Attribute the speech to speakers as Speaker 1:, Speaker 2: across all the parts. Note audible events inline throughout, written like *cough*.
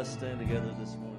Speaker 1: let's stand together this morning.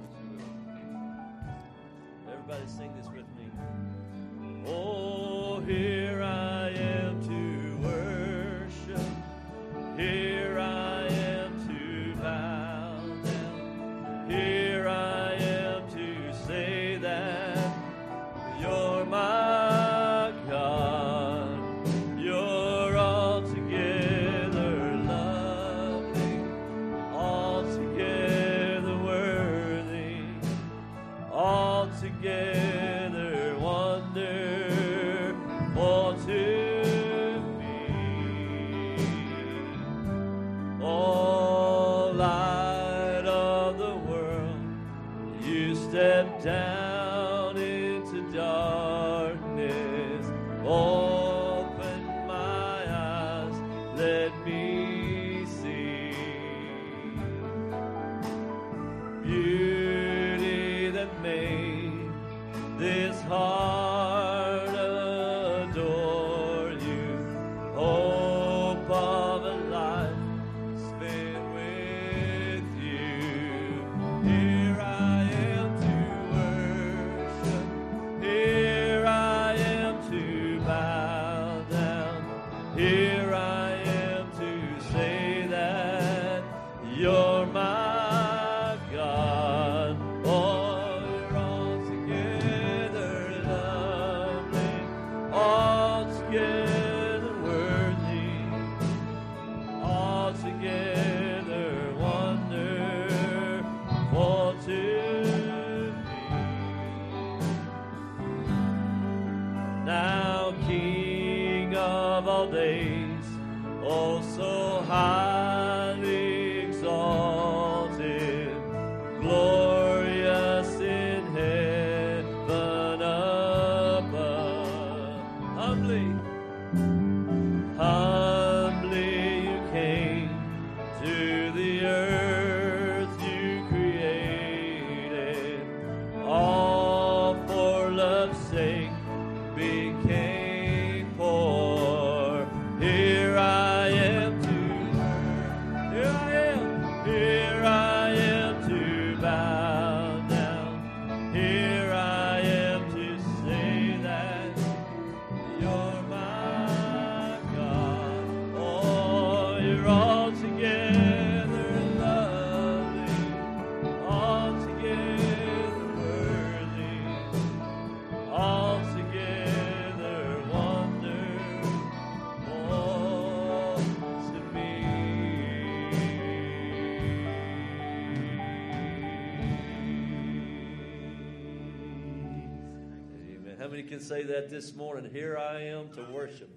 Speaker 1: Can say that this morning? Here I am to worship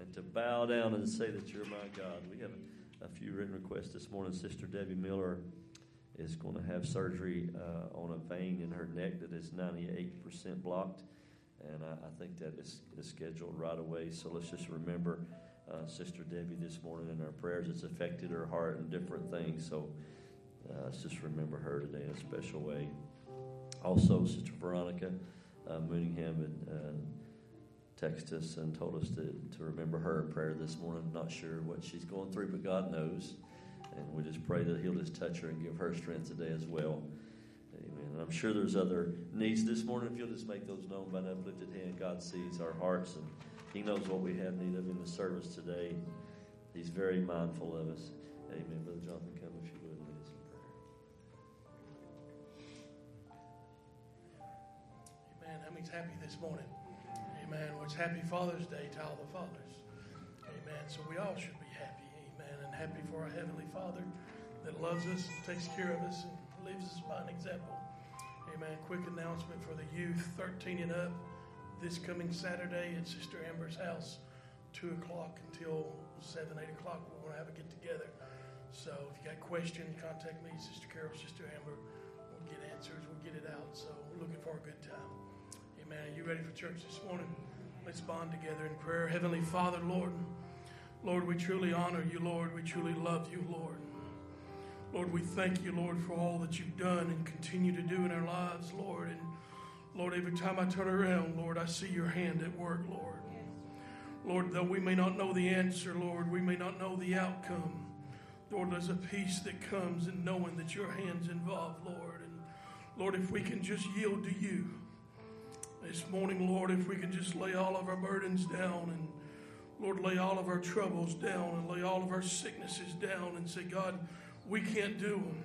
Speaker 1: and to bow down and say that you're my God. We have a few written requests this morning. Sister Debbie Miller is going to have surgery uh, on a vein in her neck that is 98% blocked. And I, I think that is, is scheduled right away. So let's just remember uh, Sister Debbie this morning in our prayers. It's affected her heart and different things. So uh, let's just remember her today in a special way. Also, Sister Veronica uh, Mooningham had uh, texted us and told us to, to remember her in prayer this morning. Not sure what she's going through, but God knows. And we just pray that He'll just touch her and give her strength today as well. Amen. And I'm sure there's other needs this morning. If you'll just make those known by an uplifted hand, God sees our hearts and He knows what we have need of in the service today. He's very mindful of us. Amen. Brother Jonathan, come
Speaker 2: Amen. How many's happy this morning? Amen. Well, it's happy Father's Day to all the fathers. Amen. So we all should be happy. Amen. And happy for our Heavenly Father that loves us takes care of us and leaves us by an example. Amen. Quick announcement for the youth 13 and up this coming Saturday at Sister Amber's house, 2 o'clock until 7, 8 o'clock. We're going to have a get together. So if you got questions, contact me, Sister Carol, Sister Amber. We'll get answers. We'll get it out. So we're looking for a good time. Amen. Are you ready for church this morning? Let's bond together in prayer. Heavenly Father, Lord, Lord, we truly honor you, Lord. We truly love you, Lord. Lord, we thank you, Lord, for all that you've done and continue to do in our lives, Lord. And Lord, every time I turn around, Lord, I see your hand at work, Lord. Lord, though we may not know the answer, Lord, we may not know the outcome. Lord, there's a peace that comes in knowing that your hand's involved, Lord. And Lord, if we can just yield to you this morning, Lord, if we can just lay all of our burdens down and Lord, lay all of our troubles down and lay all of our sicknesses down and say, God, we can't do them,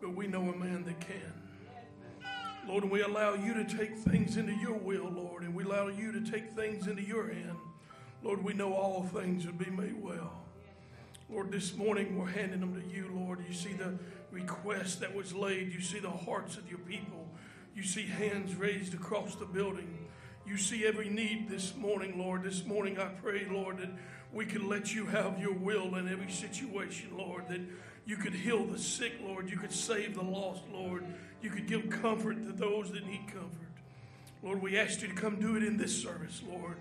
Speaker 2: but we know a man that can. Lord, and we allow you to take things into your will, Lord, and we allow you to take things into your hand. Lord, we know all things will be made well. Lord, this morning we're handing them to you, Lord. You see the request that was laid, you see the hearts of your people, you see hands raised across the building. You see every need this morning, Lord. This morning I pray, Lord, that we can let you have your will in every situation, Lord, that you could heal the sick, Lord. You could save the lost, Lord. You could give comfort to those that need comfort. Lord, we ask you to come do it in this service, Lord.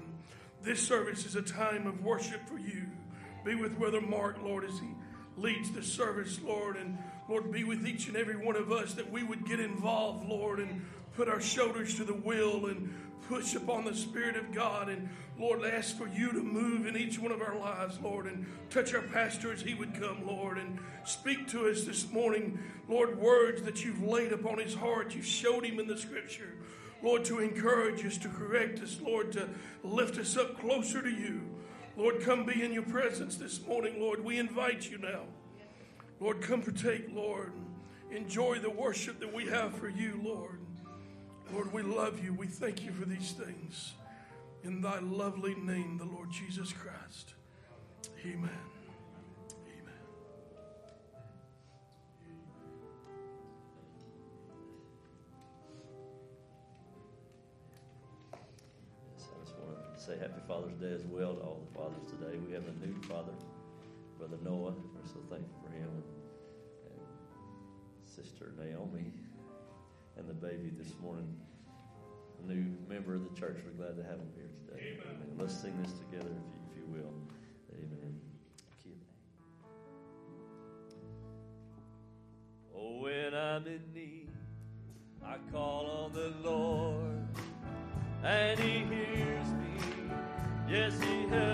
Speaker 2: This service is a time of worship for you. Be with Brother Mark, Lord, as he leads the service, Lord. And Lord, be with each and every one of us that we would get involved, Lord, and put our shoulders to the wheel and push upon the Spirit of God. And Lord, ask for you to move in each one of our lives, Lord, and touch our pastor as he would come, Lord, and speak to us this morning, Lord, words that you've laid upon his heart. you've showed him in the scripture, Lord, to encourage us, to correct us, Lord, to lift us up closer to you. Lord, come be in your presence this morning, Lord. We invite you now. Lord, come partake, Lord. Enjoy the worship that we have for you, Lord. Lord, we love you. We thank you for these things. In thy lovely name, the Lord Jesus Christ. Amen.
Speaker 1: Say Happy Father's Day as well to all the fathers today. We have a new father, Brother Noah. We're so thankful for him. And, and Sister Naomi and the baby this morning. A new member of the church. We're glad to have him here today.
Speaker 2: Amen.
Speaker 1: Amen. Let's sing this together, if you, if you will. Amen. Oh, when I'm in need, I call on the Lord, and He hears me. Yes, He helps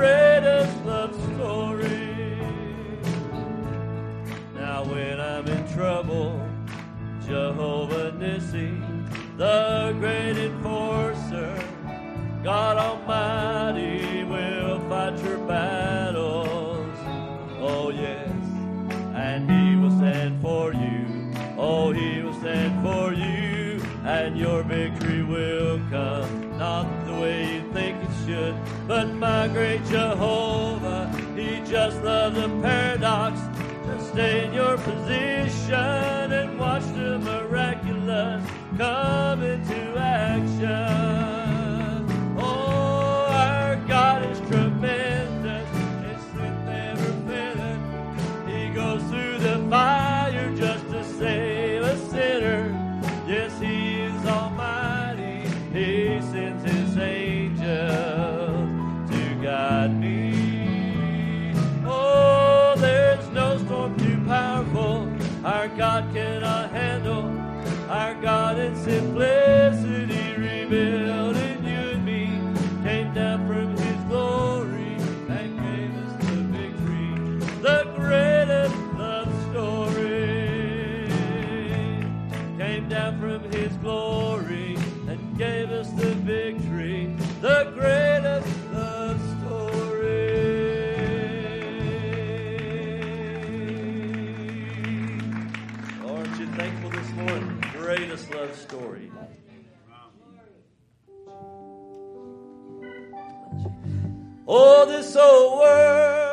Speaker 1: greatest love story. Now when I'm in trouble, Jehovah Nissi, the great enforcer, God Almighty will fight your battles. My great Jehovah, He just loves a paradox. Just stay in your position and watch the miraculous come in Oh, this old world.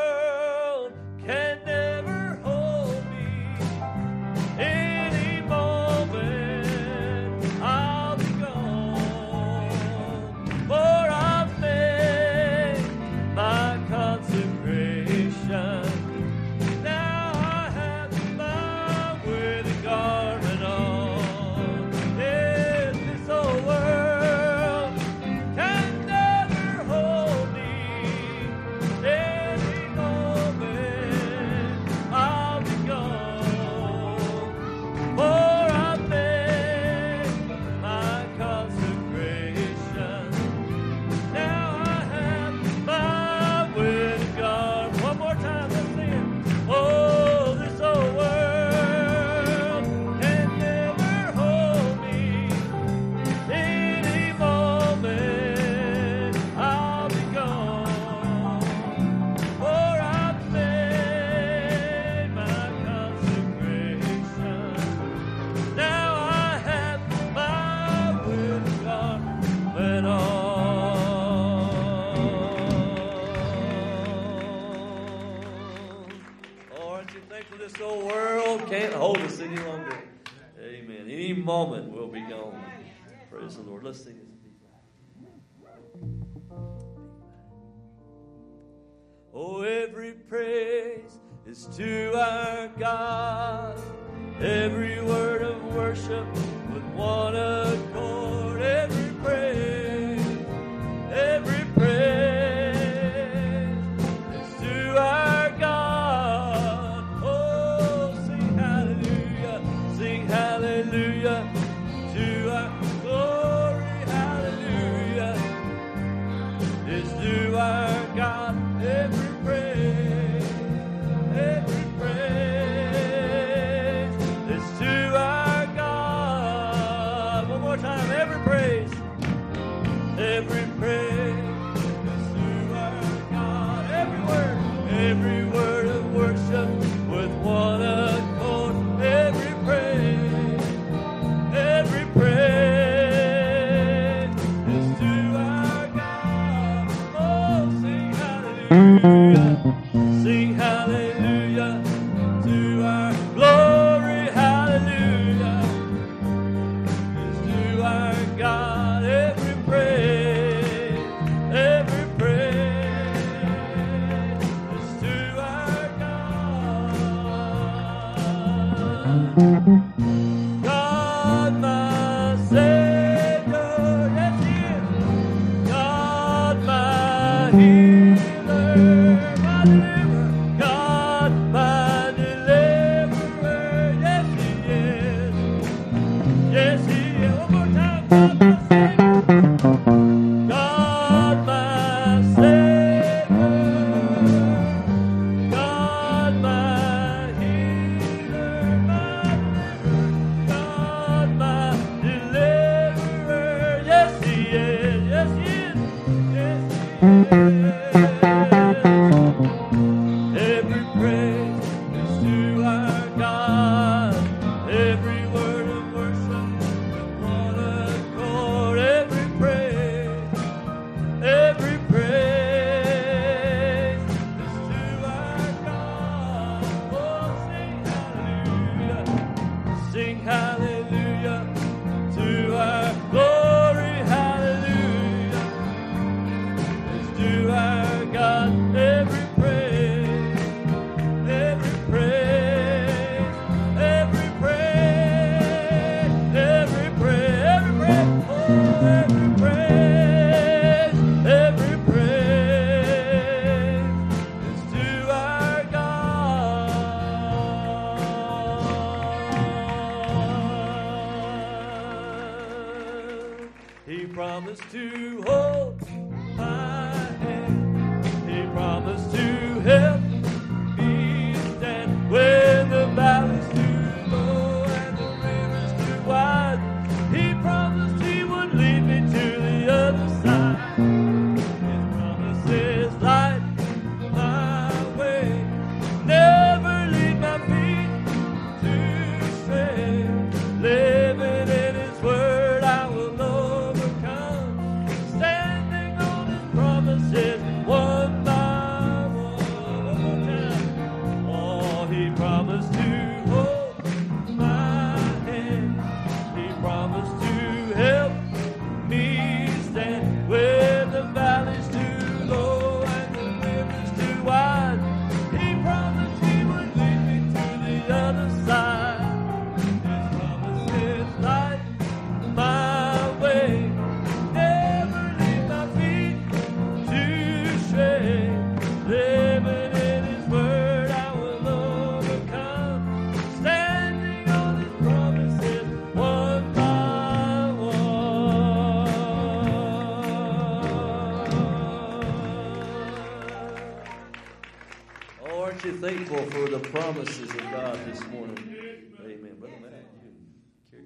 Speaker 1: the Lord. Let's sing this. Oh, every praise is to our God. Every word of worship with one accord. Every praise, every praise.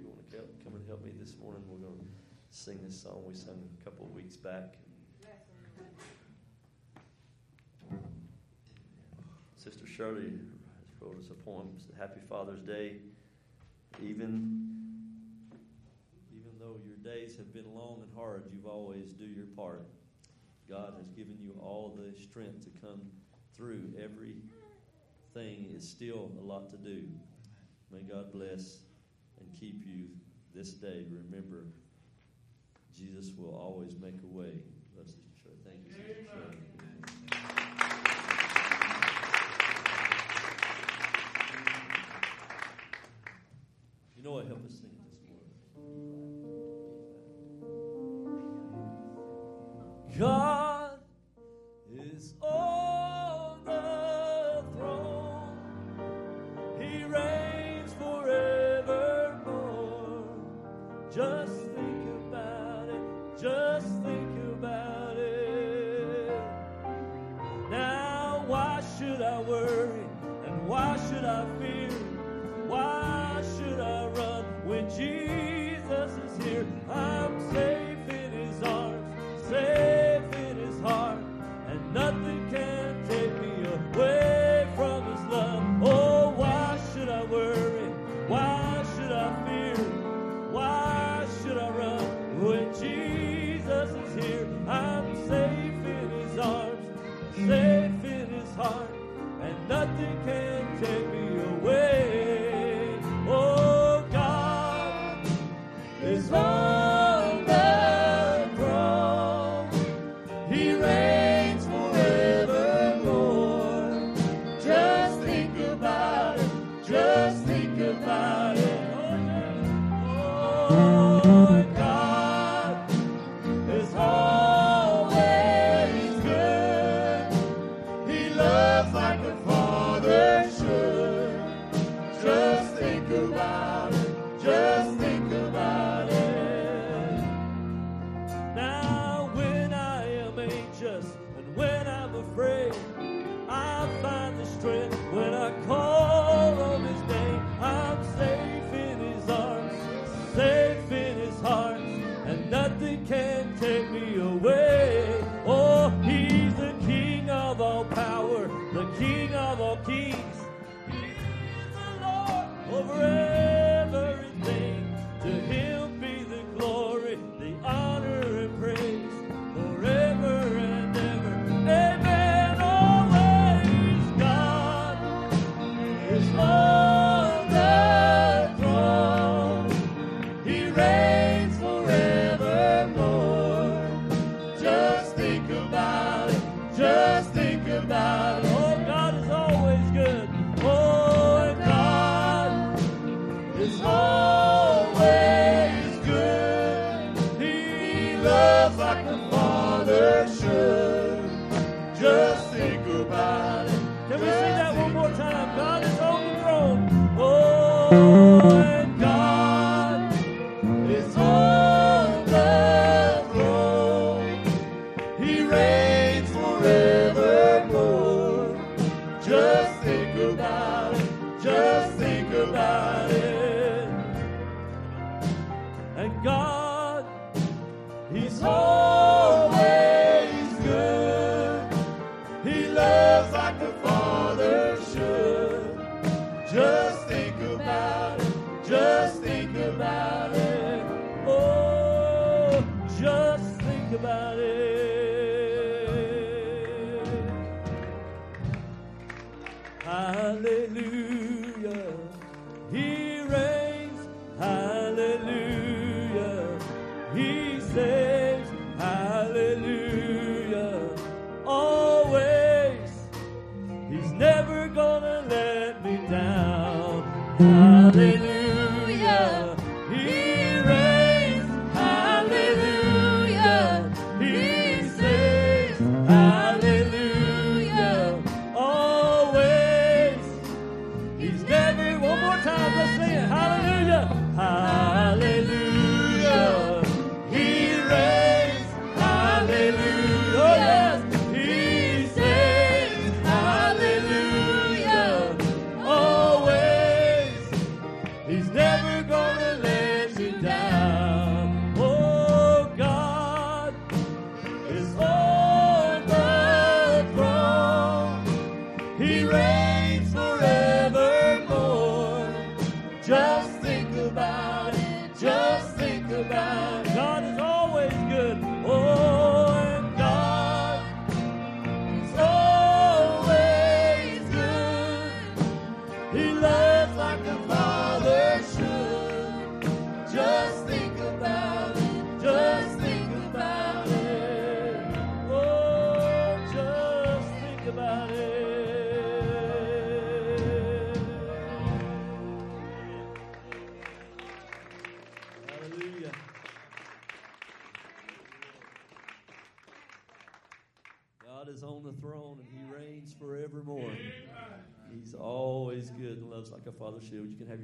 Speaker 1: you want to come and help me this morning? We're going to sing this song we sung a couple of weeks back. Sister Shirley wrote us a poem. Happy Father's Day. Even even though your days have been long and hard, you've always do your part. God has given you all the strength to come through. Everything is still a lot to do. May God bless keep you this day. Remember, Jesus will always make a way. Bless the church. Thank you. You know what? Help us sing this morning. God. should I worry? And why should I fear? Why should I run when Jesus is here? I'm safe in his arms, safe in his heart.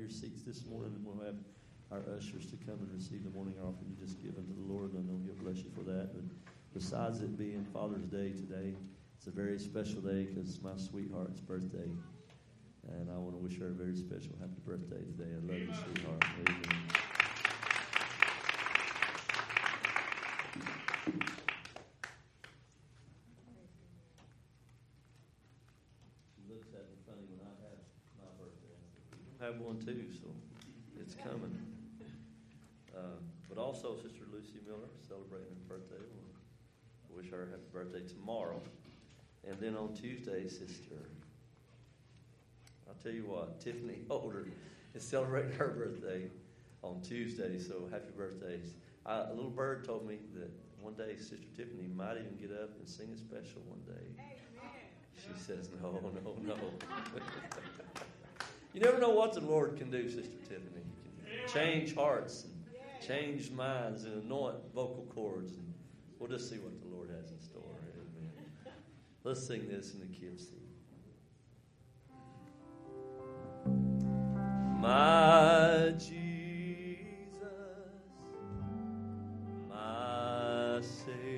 Speaker 1: Your seats this morning, and we'll have our ushers to come and receive the morning offering you just given to the Lord. I know He'll bless you for that. But besides it being Father's Day today, it's a very special day because it's my sweetheart's birthday. And I want to wish her a very special happy birthday today. I love you, sweetheart. Amen. She looks at me funny when I have my birthday. I have one too, so it's coming. Uh, but also, Sister Lucy Miller celebrating her birthday. We'll wish her a happy birthday tomorrow. And then on Tuesday, Sister, I'll tell you what, Tiffany *laughs* Holder is celebrating her birthday on Tuesday, so happy birthdays. I, a little bird told me that one day Sister Tiffany might even get up and sing a special one day. She says, no, no, no. *laughs* you never know what the Lord can do, Sister Tiffany. He can change hearts and change minds and anoint vocal cords. And we'll just see what the Lord has in store. Amen. Let's sing this in the kids' sing. My Jesus, my Savior,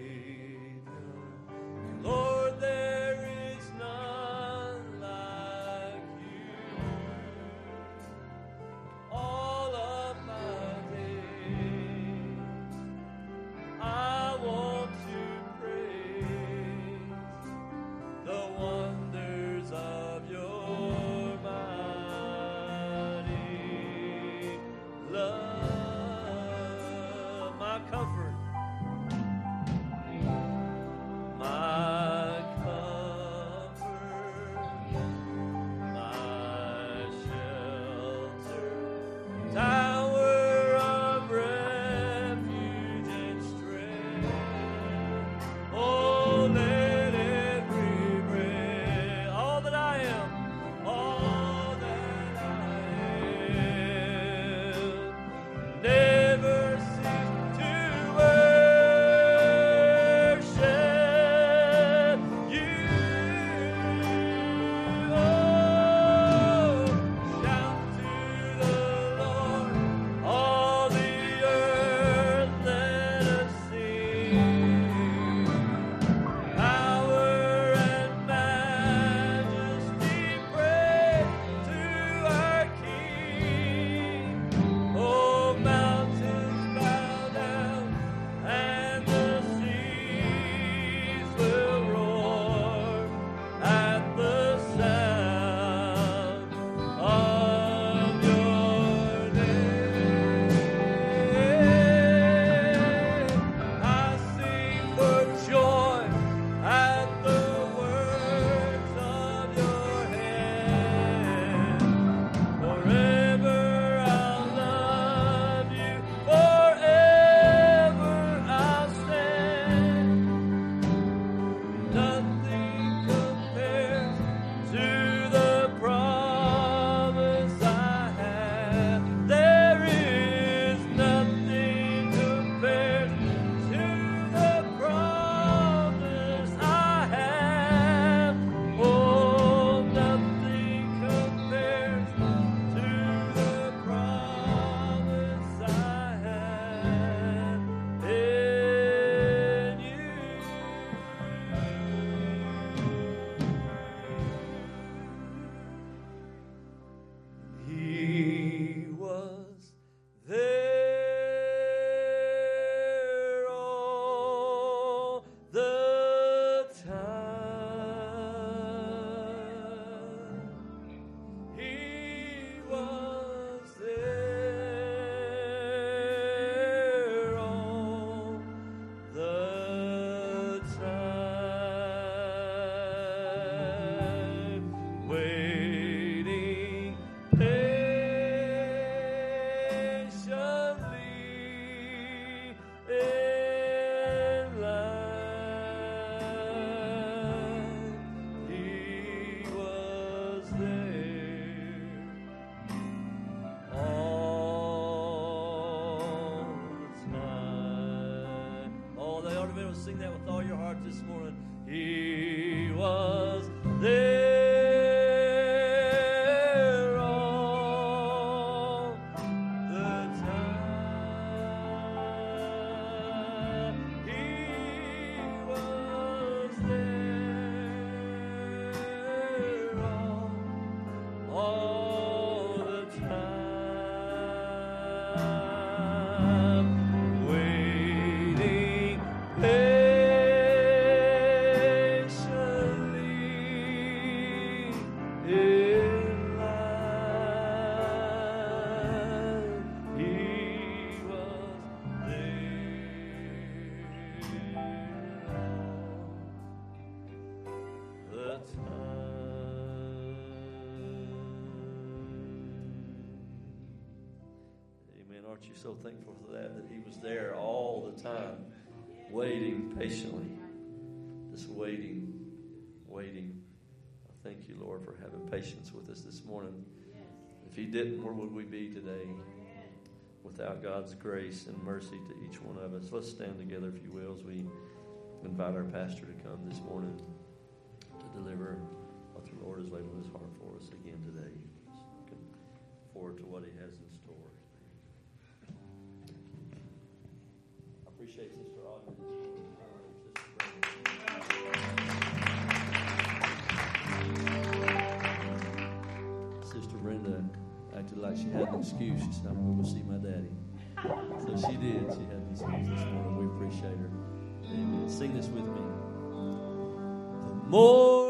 Speaker 1: sing that with all your heart this morning. You so thankful for that? That He was there all the time, waiting patiently. Just waiting, waiting. I thank you, Lord, for having patience with us this morning. If He didn't, where would we be today? Without God's grace and mercy to each one of us. Let's stand together, if you will, as we invite our pastor to come this morning to deliver what the Lord has laid on his heart for us again today. Looking forward to what he has appreciate Sister. Sister Brenda acted like she had an excuse. She said, I'm going to go see my daddy. So she did. She had an excuse this morning. We appreciate her. Amen. Sing this with me. The more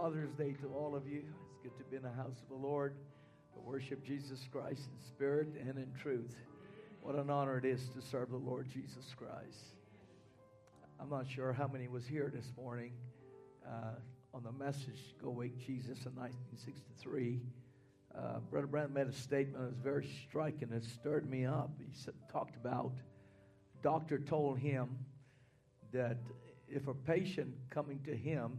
Speaker 3: Father's Day to all of you. It's good to be in the house of the Lord to worship Jesus Christ in spirit and in truth. What an honor it is to serve the Lord Jesus Christ. I'm not sure how many was here this morning uh, on the message "Go Wake Jesus" in 1963. Uh, Brother Branham made a statement that was very striking. It stirred me up. He said, talked about doctor told him that if a patient coming to him,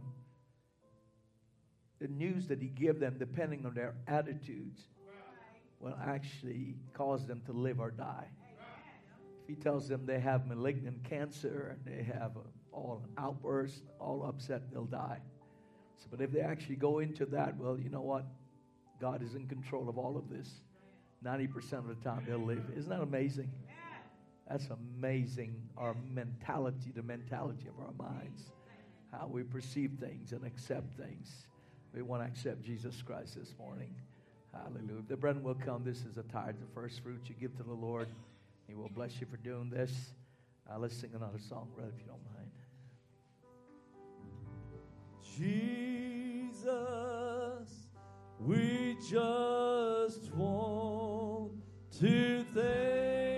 Speaker 3: the news that he give them, depending on their attitudes, will actually cause them to live or die. If he tells them they have malignant cancer and they have all an outburst, all upset, they'll die. So, but if they actually go into that, well, you know what? God is in control of all of this. 90% of the time they'll live. Isn't that amazing? That's amazing. Our mentality, the mentality of our minds, how we perceive things and accept things. We want to accept Jesus Christ this morning. Hallelujah. The bread will come, this is a tithe, the first fruit you give to the Lord. He will bless you for doing this. Uh, let's sing another song, brother, if you don't mind.
Speaker 1: Jesus, we just want to thank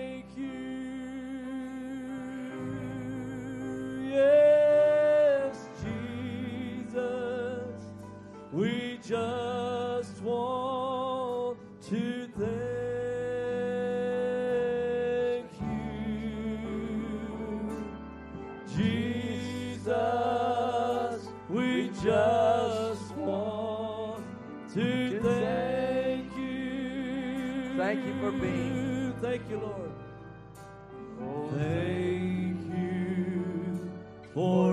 Speaker 1: just want to thank you. Jesus, we just want to thank you.
Speaker 3: Thank you for being.
Speaker 1: Thank you, Lord.
Speaker 3: Oh,
Speaker 1: Thank you for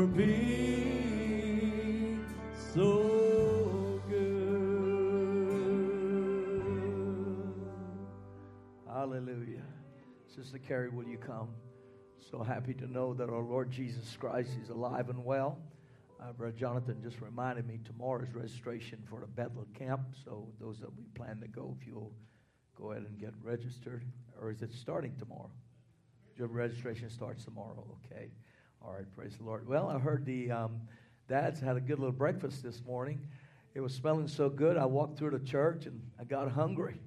Speaker 3: Carrie, will you come? So happy to know that our Lord Jesus Christ is alive and well. Uh, Brother Jonathan just reminded me tomorrow is registration for the Bethel camp. So those that we plan to go, if you'll go ahead and get registered, or is it starting tomorrow? Your registration starts tomorrow. Okay. All right. Praise the Lord. Well, I heard the um, dads had a good little breakfast this morning. It was smelling so good. I walked through the church and I got hungry.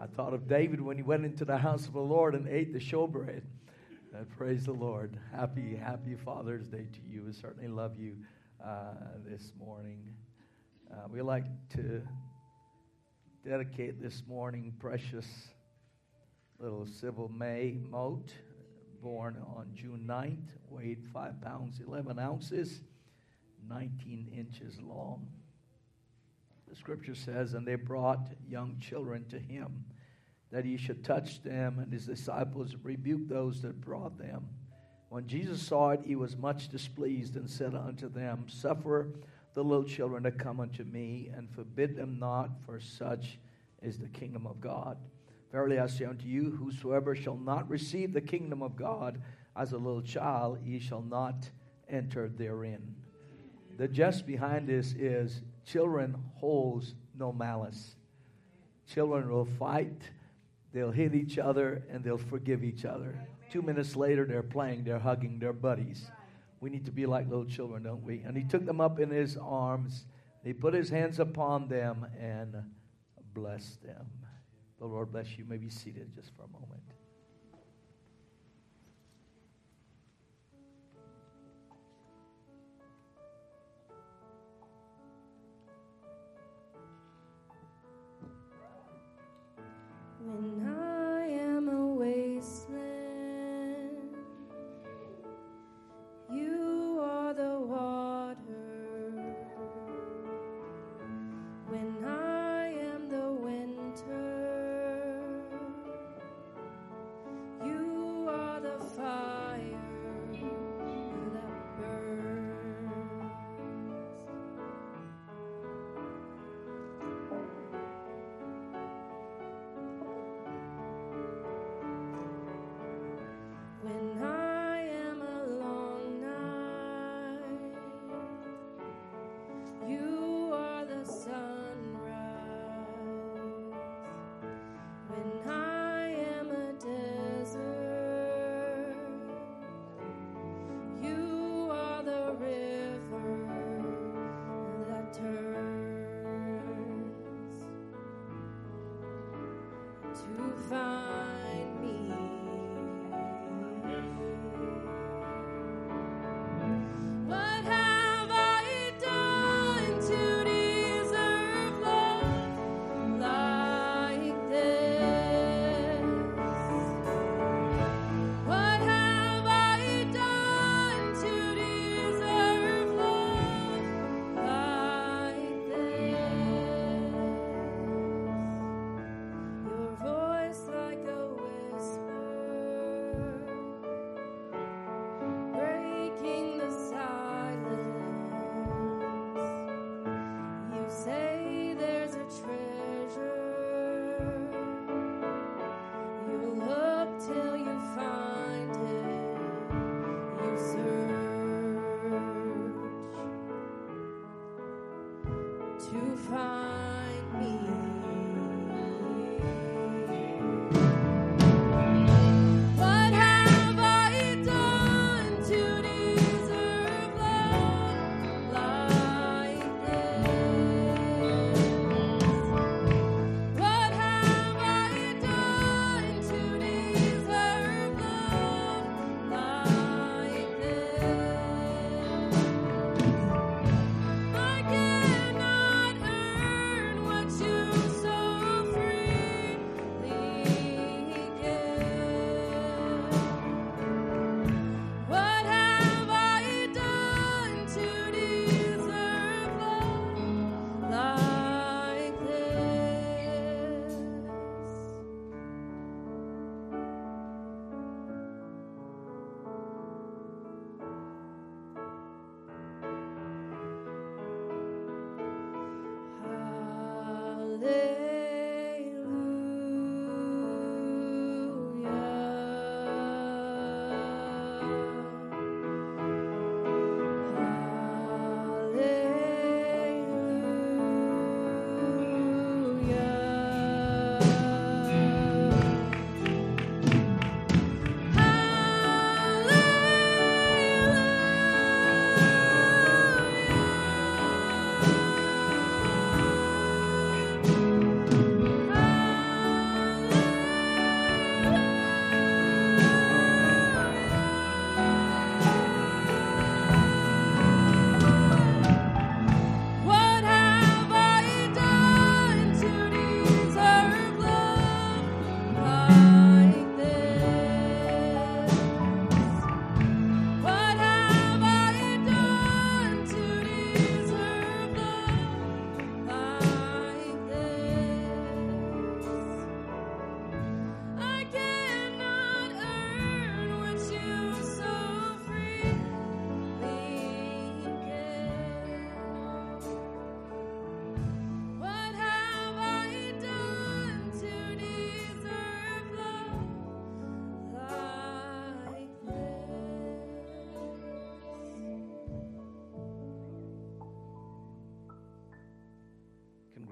Speaker 3: I thought of David when he went into the house of the Lord and ate the showbread. Uh, praise the Lord. Happy, happy Father's Day to you. We certainly love you uh, this morning. Uh, we like to dedicate this morning precious little Sybil May Moat, born on June 9th, weighed 5 pounds 11 ounces, 19 inches long. The scripture says, And they brought young children to him, that he should touch them, and his disciples rebuked those that brought them. When Jesus saw it, he was much displeased, and said unto them, Suffer the little children to come unto me, and forbid them not, for such is the kingdom of God. Verily I say unto you, whosoever shall not receive the kingdom of God as a little child, he shall not enter therein. The jest behind this is children holds no malice. Children will fight, they'll hit each other, and they'll forgive each other. Two minutes later, they're playing, they're hugging their buddies. We need to be like little children, don't we? And he took them up in his arms, he put his hands upon them, and blessed them. The Lord bless you. You may be seated just for a moment.
Speaker 4: When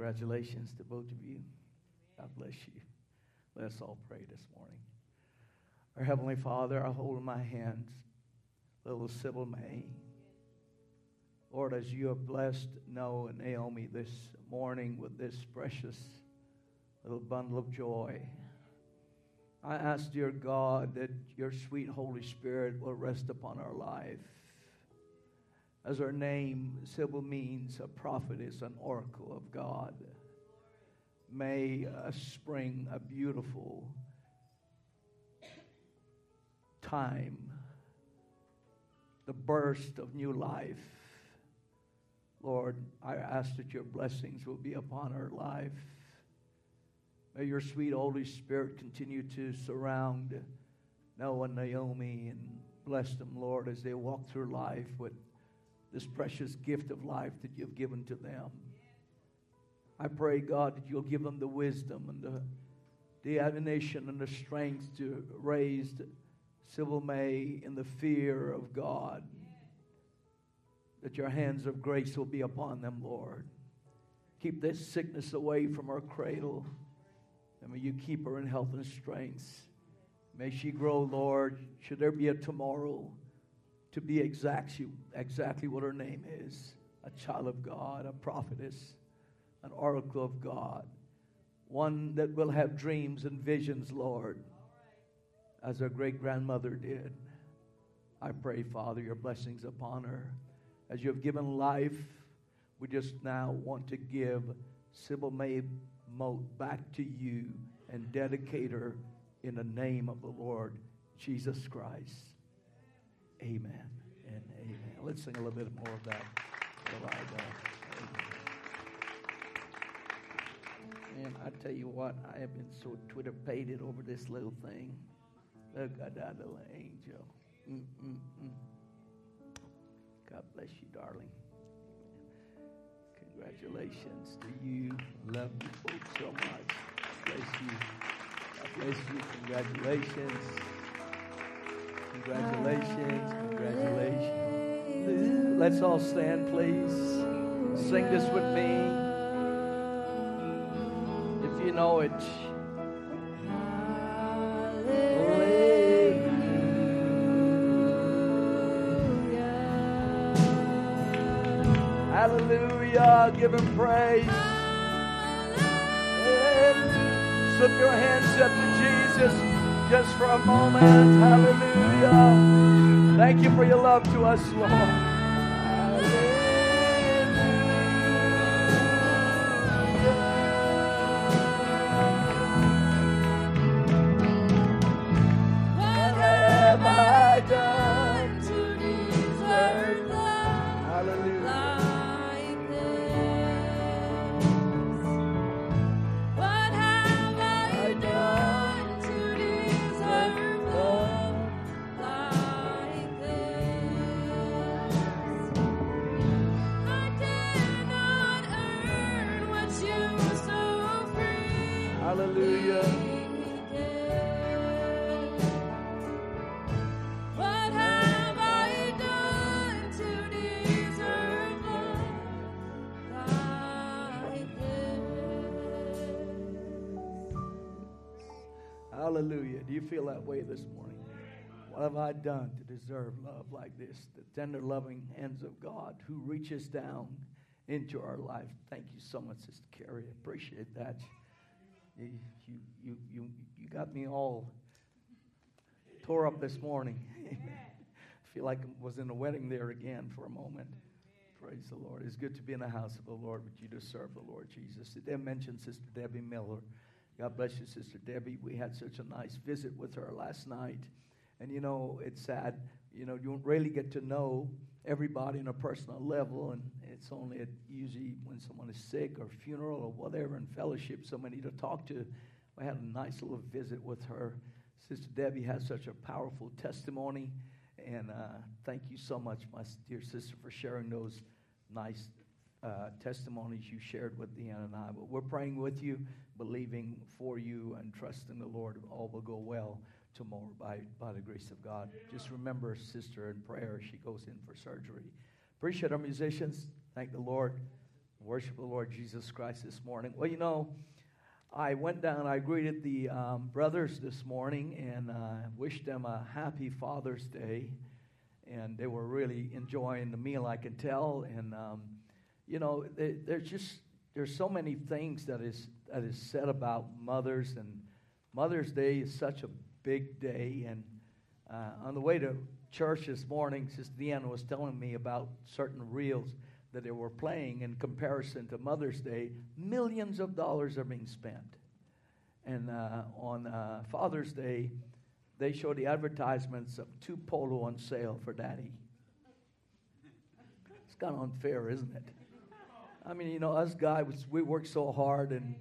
Speaker 3: Congratulations to both of you. God bless you. Let us all pray this morning. Our Heavenly Father, I hold in my hands little Sybil May. Lord, as you have blessed Noah and Naomi this morning with this precious little bundle of joy, I ask, dear God, that your sweet Holy Spirit will rest upon our life. As our name, Sybil means a prophetess, an oracle of God. May uh, spring a beautiful time, the burst of new life. Lord, I ask that your blessings will be upon her life. May your sweet Holy Spirit continue to surround Noah and Naomi and bless them, Lord, as they walk through life with this precious gift of life that you've given to them. I pray, God, that you'll give them the wisdom and the, admonition and the strength to raise Sybil May in the fear of God. That your hands of grace will be upon them, Lord. Keep this sickness away from her cradle. And may you keep her in health and strength. May she grow, Lord. Should there be a tomorrow, to be exactly, exactly what her name is a child of God, a prophetess, an oracle of God, one that will have dreams and visions, Lord, as her great grandmother did. I pray, Father, your blessings upon her. As you have given life, we just now want to give Sybil May Moat back to you and dedicate her in the name of the Lord Jesus Christ. Amen and amen. Let's sing a little bit more of that. And I tell you what, I have been so Twitter pated over this little thing. Look at that little angel. Mm-mm-mm. God bless you, darling. Congratulations to you. Love you so much. Bless you. God bless you. Congratulations. Congratulations. Congratulations. Let's all stand, please. Sing this with me. If you know it. Hallelujah. Give him praise. And slip your hands up to Jesus just for a moment. Hallelujah. Thank you for your love to us, Lord. Done to deserve love
Speaker 4: like this?
Speaker 3: The tender, loving hands of God who reaches down into our life. Thank you so much, Sister Carrie. Appreciate that. You, you, you, you, you got me all tore up this morning. *laughs* I feel like I was in a wedding there again for a moment. Praise the Lord. It's good to be in the house of the Lord, but you to serve the Lord Jesus. Did they mention Sister Debbie Miller. God bless you, Sister Debbie. We had such a nice visit with her last night. And you know, it's sad. You know, you don't really get to know everybody on a personal level, and it's only at, usually when someone is sick or funeral or whatever, and fellowship, somebody to talk to. I had a nice little visit with her. Sister Debbie has such a powerful testimony, and uh, thank you so much, my dear sister, for sharing those nice uh, testimonies you shared with Deanna and I. But we're praying with you, believing for you, and trusting the Lord all will go well tomorrow by, by the grace of God. Just remember sister in prayer. She goes in for surgery. Appreciate our musicians. Thank the Lord. worship the Lord Jesus Christ this morning. Well, you know, I went down, I greeted the um, brothers this morning and uh, wished them a happy Father's Day. And they were really enjoying the meal, I can tell. And, um, you know, there's just, there's so many things that is, that is said about mothers. And Mother's Day is such a big day. And uh, on the way to church this morning, Sister Deanna was telling me about certain reels that they were playing in comparison to Mother's Day. Millions of dollars are being spent. And uh, on uh, Father's Day, they show the advertisements of two polo on sale for daddy. It's kind of unfair, isn't it? I mean, you know, us guys, we work so hard, and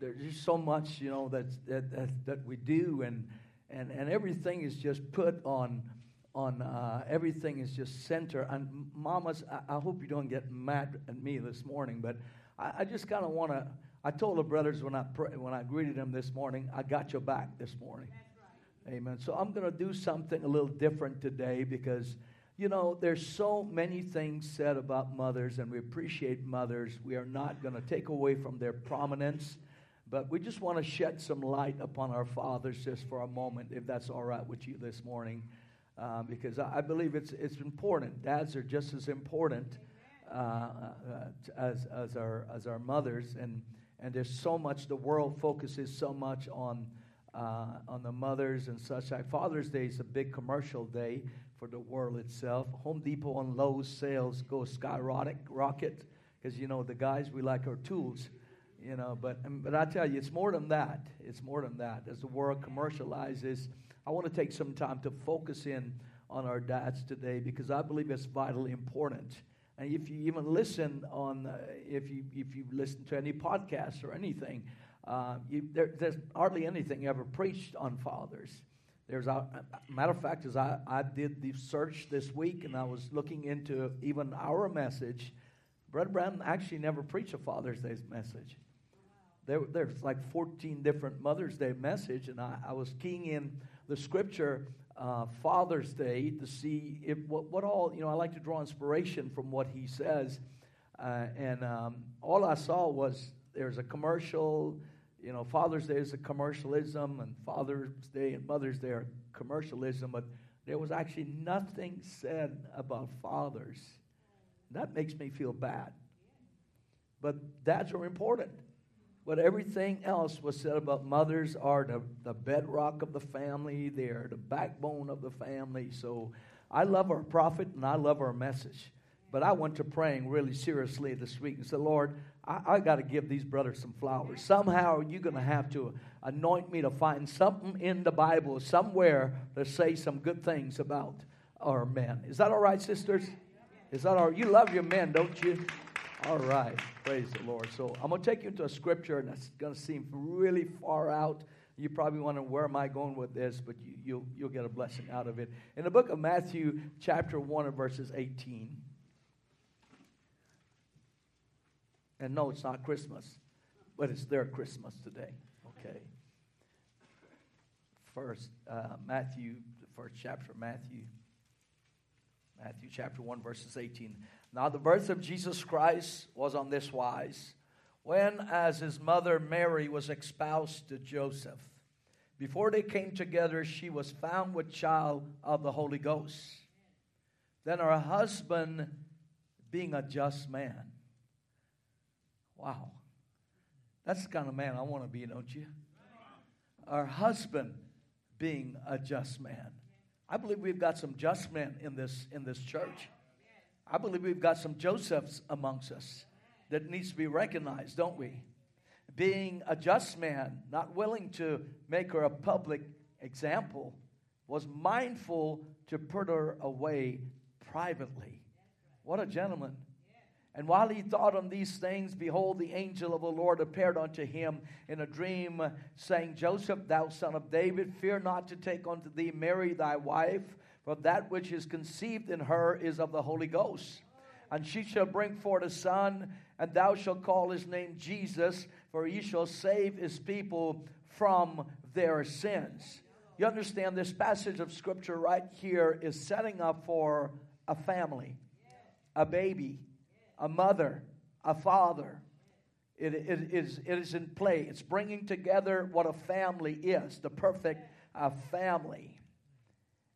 Speaker 3: there's just so much, you know, that's, that, that, that we do, and, and, and everything is just put on, on uh, everything is just center. And mamas, I, I, hope you don't get mad at me this morning, but I, I just kind of want to. I told the brothers when I pray, when I greeted them this morning, I got your back this morning. Right. Amen. So I'm going to do something a little different today because you know, there's so many things said about mothers, and we appreciate mothers. We are not going to take away from their prominence, but we just want to shed some light upon our fathers just for a moment, if that's all right with you this morning, uh, because I, believe it's, it's important. Dads are just as important uh, uh, as, as, our, as our mothers, and, and there's so much, the world focuses so much on. Uh, on the mothers and such. Like Father's Day is a big commercial day, for the world itself. Home Depot and Lowe's sales go skyrocket, rocket, because you know the guys we like our tools, you know. But um, but I tell you, it's more than that. It's more than that. As the world commercializes, I want to take some time to focus in on our dads today because I believe it's vitally important. And if you even listen on, uh, if you if you listen to any podcast or anything, uh, you, there, there's hardly anything ever preached on fathers. There's a matter of fact, as I, I did the search this week and I was looking into even our message, Brother Branham actually never preached a Father's Day message. There, there's like 14 different Mother's Day message, and I, I was keying in the scripture uh, Father's Day to see if what, what, all you know. I like to draw inspiration from what he says, uh, and um, all I saw was there's a commercial you know, Father's Day is a commercialism, and Father's Day and Mother's Day are commercialism, but there was actually nothing said about fathers. That makes me feel bad. But dads are important. But everything else was said about mothers are the, the bedrock of the family, they're the backbone of the family. So I love our prophet and I love our message. But I went to praying really seriously this week and said, Lord, I, I got to give these brothers some flowers. Somehow you're going to have to anoint me to find something in the Bible somewhere to say some good things about our men. Is that all right, sisters? Is that all right? You love your men, don't you? All right. Praise the Lord. So I'm going to take you into a scripture, and that's going to seem really far out. You probably wonder where am I going with this, but you, you'll, you'll get a blessing out of it. In the book of Matthew, chapter 1 and verses 18. And no, it's not Christmas, but it's their Christmas today. Okay. First, uh, Matthew, the first chapter of Matthew. Matthew chapter 1, verses 18. Now, the birth of Jesus Christ was on this wise. When, as his mother Mary was espoused to Joseph, before they came together, she was found with child of the Holy Ghost. Then her husband, being a just man, Wow. That's the kind of man I want to be, don't you? Our husband being a just man. I believe we've got some just men in this in this church. I believe we've got some Josephs amongst us that needs to be recognized, don't we? Being a just man, not willing to make her a public example, was mindful to put her away privately. What a gentleman. And while he thought on these things, behold, the angel of the Lord appeared unto him in a dream, saying, Joseph, thou son of David, fear not to take unto thee Mary thy wife, for that which is conceived in her is of the Holy Ghost. And she shall bring forth a son, and thou shalt call his name Jesus, for he shall save his people from their sins. You understand this passage of scripture right here is setting up for a family, a baby a mother, a father. It, it, is, it is in play. It's bringing together what a family is, the perfect uh, family.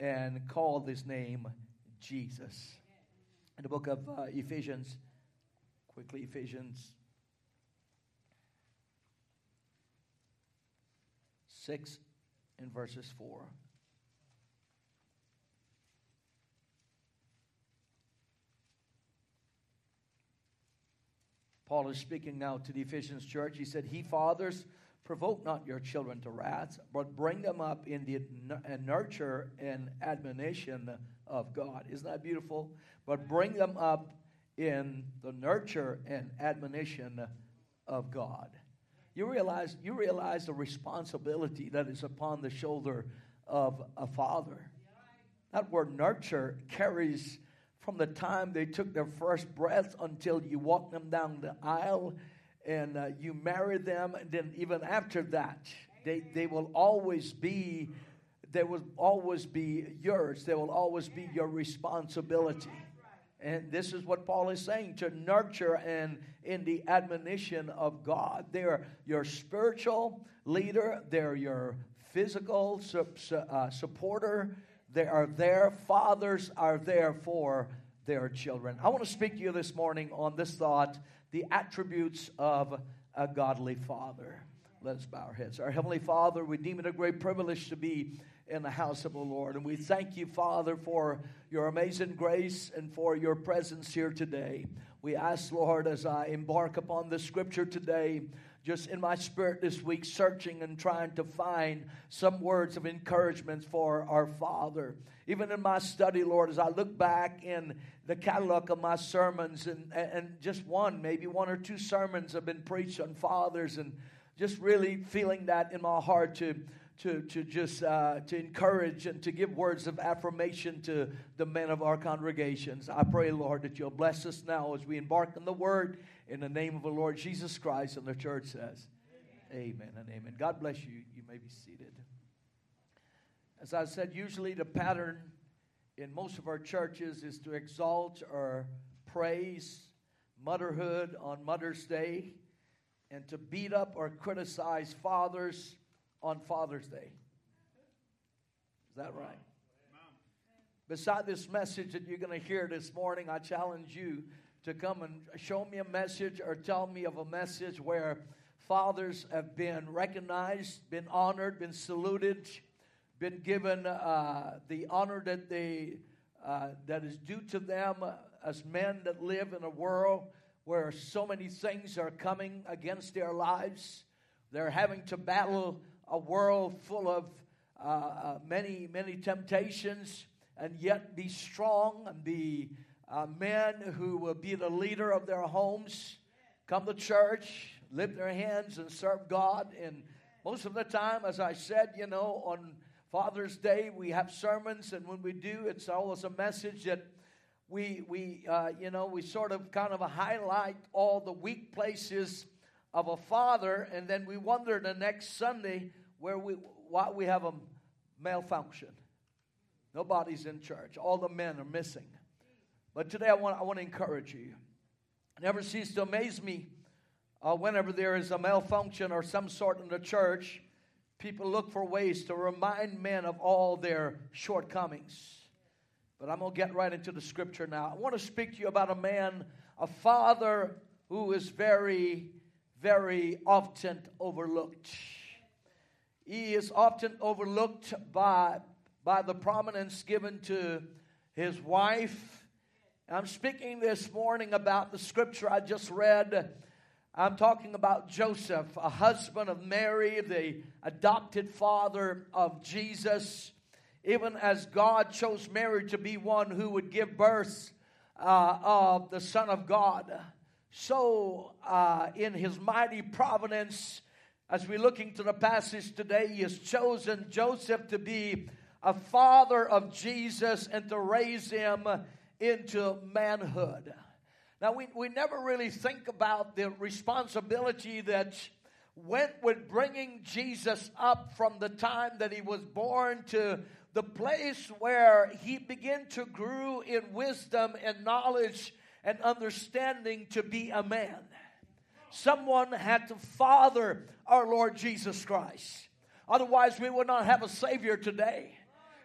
Speaker 3: and called his name Jesus. In the book of uh, Ephesians, quickly, Ephesians 6 and verses 4. Paul is speaking now to the Ephesians church. He said, He fathers, provoke not your children to wrath, but bring them up in the nurture and admonition of God. Isn't that beautiful? But bring them up in the nurture and admonition of God. You realize, you realize the responsibility that is upon the shoulder of a father. That word nurture carries from the time they took their first breath until you walk them down the aisle and uh, you marry them, and then even after that, they, they will always be, they will always be yours. They will always be your responsibility. And this is what Paul is saying to nurture and in the admonition of God. They're your spiritual leader, they're your physical uh, supporter, they are there. Fathers are there for their children. I want to speak to you this morning on this thought the attributes of a godly father. Let us bow our heads. Our Heavenly Father, we deem it a great privilege to be in the house of the Lord. And we thank you, Father, for your amazing grace and for your presence here today. We ask, Lord, as I embark upon the scripture today, just in my spirit this week, searching and trying to find some words of encouragement for our Father. Even in my study, Lord, as I look back in the catalog of my sermons, and, and just one, maybe one or two sermons have been preached on fathers, and just really feeling that in my heart to to, to just uh, to encourage and to give words of affirmation to the men of our congregations. I pray, Lord, that you'll bless us now as we embark on the word in the name of the Lord Jesus Christ. And the church says, Amen, amen and amen. God bless you. You may be seated. As I said, usually the pattern in most of our churches is to exalt or praise motherhood on Mother's Day and to beat up or criticize fathers on Father's Day. Is that right? Beside this message that you're going to hear this morning, I challenge you to come and show me a message or tell me of a message where fathers have been recognized, been honored, been saluted, been given uh, the honor that they uh, that is due to them as men that live in a world where so many things are coming against their lives. They're having to battle a world full of uh, uh, many, many temptations, and yet be strong and be uh, men who will be the leader of their homes, come to church, lift their hands, and serve God. And most of the time, as I said, you know, on Father's Day, we have sermons, and when we do, it's always a message that we, we uh, you know, we sort of kind of highlight all the weak places of a father, and then we wonder the next Sunday where we why we have a malfunction. Nobody's in church. All the men are missing. But today I want, I want to encourage you. It never cease to amaze me uh, whenever there is a malfunction or some sort in the church, people look for ways to remind men of all their shortcomings. But I'm going to get right into the scripture now. I want to speak to you about a man, a father who is very very often overlooked. He is often overlooked by, by the prominence given to his wife. I'm speaking this morning about the scripture I just read. I'm talking about Joseph, a husband of Mary, the adopted father of Jesus. Even as God chose Mary to be one who would give birth uh, of the Son of God. so uh, in his mighty providence, as we're looking to the passage today, he has chosen Joseph to be a father of Jesus and to raise him into manhood. Now, we, we never really think about the responsibility that went with bringing Jesus up from the time that he was born to the place where he began to grow in wisdom and knowledge and understanding to be a man. Someone had to father our Lord Jesus Christ. Otherwise, we would not have a Savior today.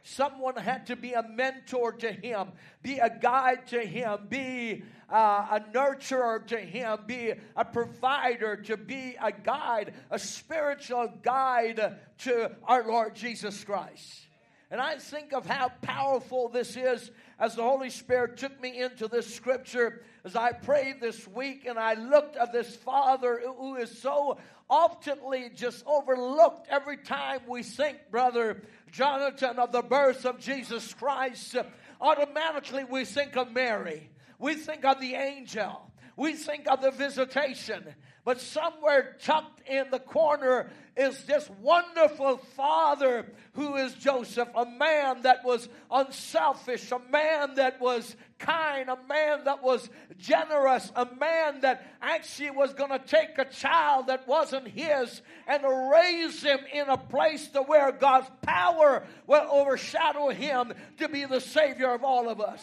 Speaker 3: Someone had to be a mentor to him, be a guide to him, be uh, a nurturer to him, be a provider, to be a guide, a spiritual guide to our Lord Jesus Christ. And I think of how powerful this is as the Holy Spirit took me into this scripture as I prayed this week and I looked at this Father who is so oftenly just overlooked every time we think, Brother Jonathan, of the birth of Jesus Christ. Automatically we think of Mary, we think of the angel, we think of the visitation. But somewhere tucked in the corner is this wonderful father who is Joseph, a man that was unselfish, a man that was kind, a man that was generous, a man that actually was going to take a child that wasn't his and raise him in a place to where God's power will overshadow him to be the Savior of all of us.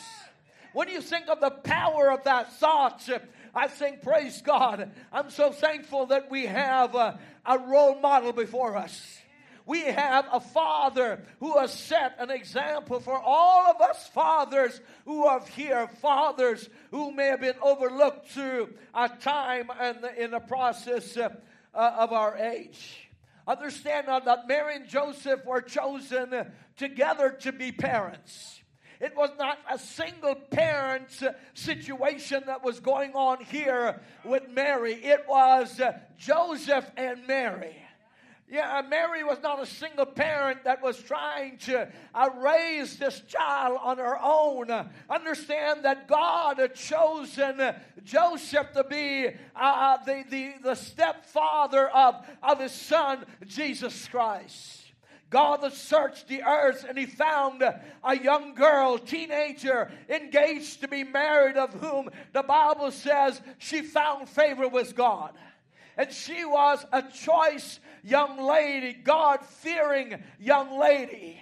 Speaker 3: When you think of the power of that thought, I think, praise God. I'm so thankful that we have a, a role model before us. We have a father who has set an example for all of us fathers who are here, fathers who may have been overlooked through a time and in the process uh, uh, of our age. Understand now that Mary and Joseph were chosen together to be parents. It was not a single parent situation that was going on here with Mary. It was uh, Joseph and Mary. Yeah, Mary was not a single parent that was trying to uh, raise this child on her own. Uh, understand that God had chosen uh, Joseph to be uh, the, the, the stepfather of, of his son, Jesus Christ. God searched the earth and he found a young girl, teenager, engaged to be married, of whom the Bible says she found favor with God. And she was a choice young lady, God fearing young lady.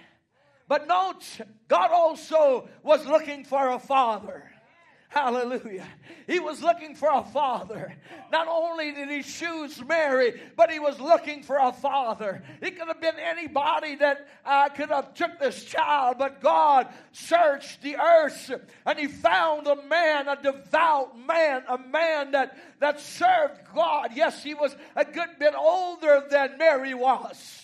Speaker 3: But note, God also was looking for a father. Hallelujah. He was looking for a father. Not only did he choose Mary, but he was looking for a father. He could have been anybody that uh, could have took this child, but God searched the earth and he found a man, a devout man, a man that, that served God. Yes, he was a good bit older than Mary was.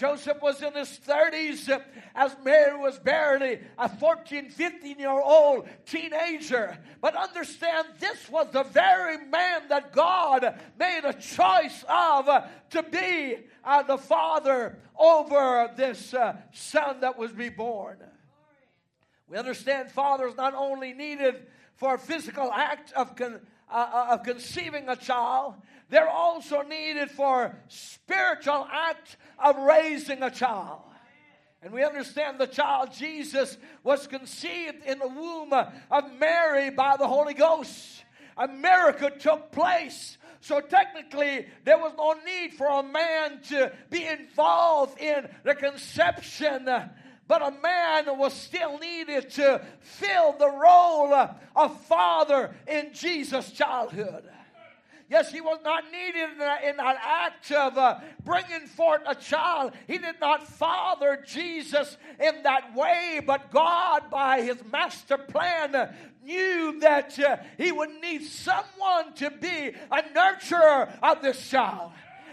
Speaker 3: Joseph was in his 30s as Mary was barely a 14, 15 year old teenager. But understand, this was the very man that God made a choice of to be uh, the father over this uh, son that was reborn. We understand fathers not only needed for a physical act of, con- uh, uh of conceiving a child, they're also needed for spiritual act of raising a child. And we understand the child Jesus was conceived in the womb of Mary by the Holy Ghost. A miracle took place. So technically, there was no need for a man to be involved in the conception but a man was still needed to fill the role of father in Jesus' childhood. Yes, he was not needed in that, in that act of uh, bringing forth a child. He did not father Jesus in that way, but God, by his master plan, knew that uh, he would need someone to be a nurturer of this child.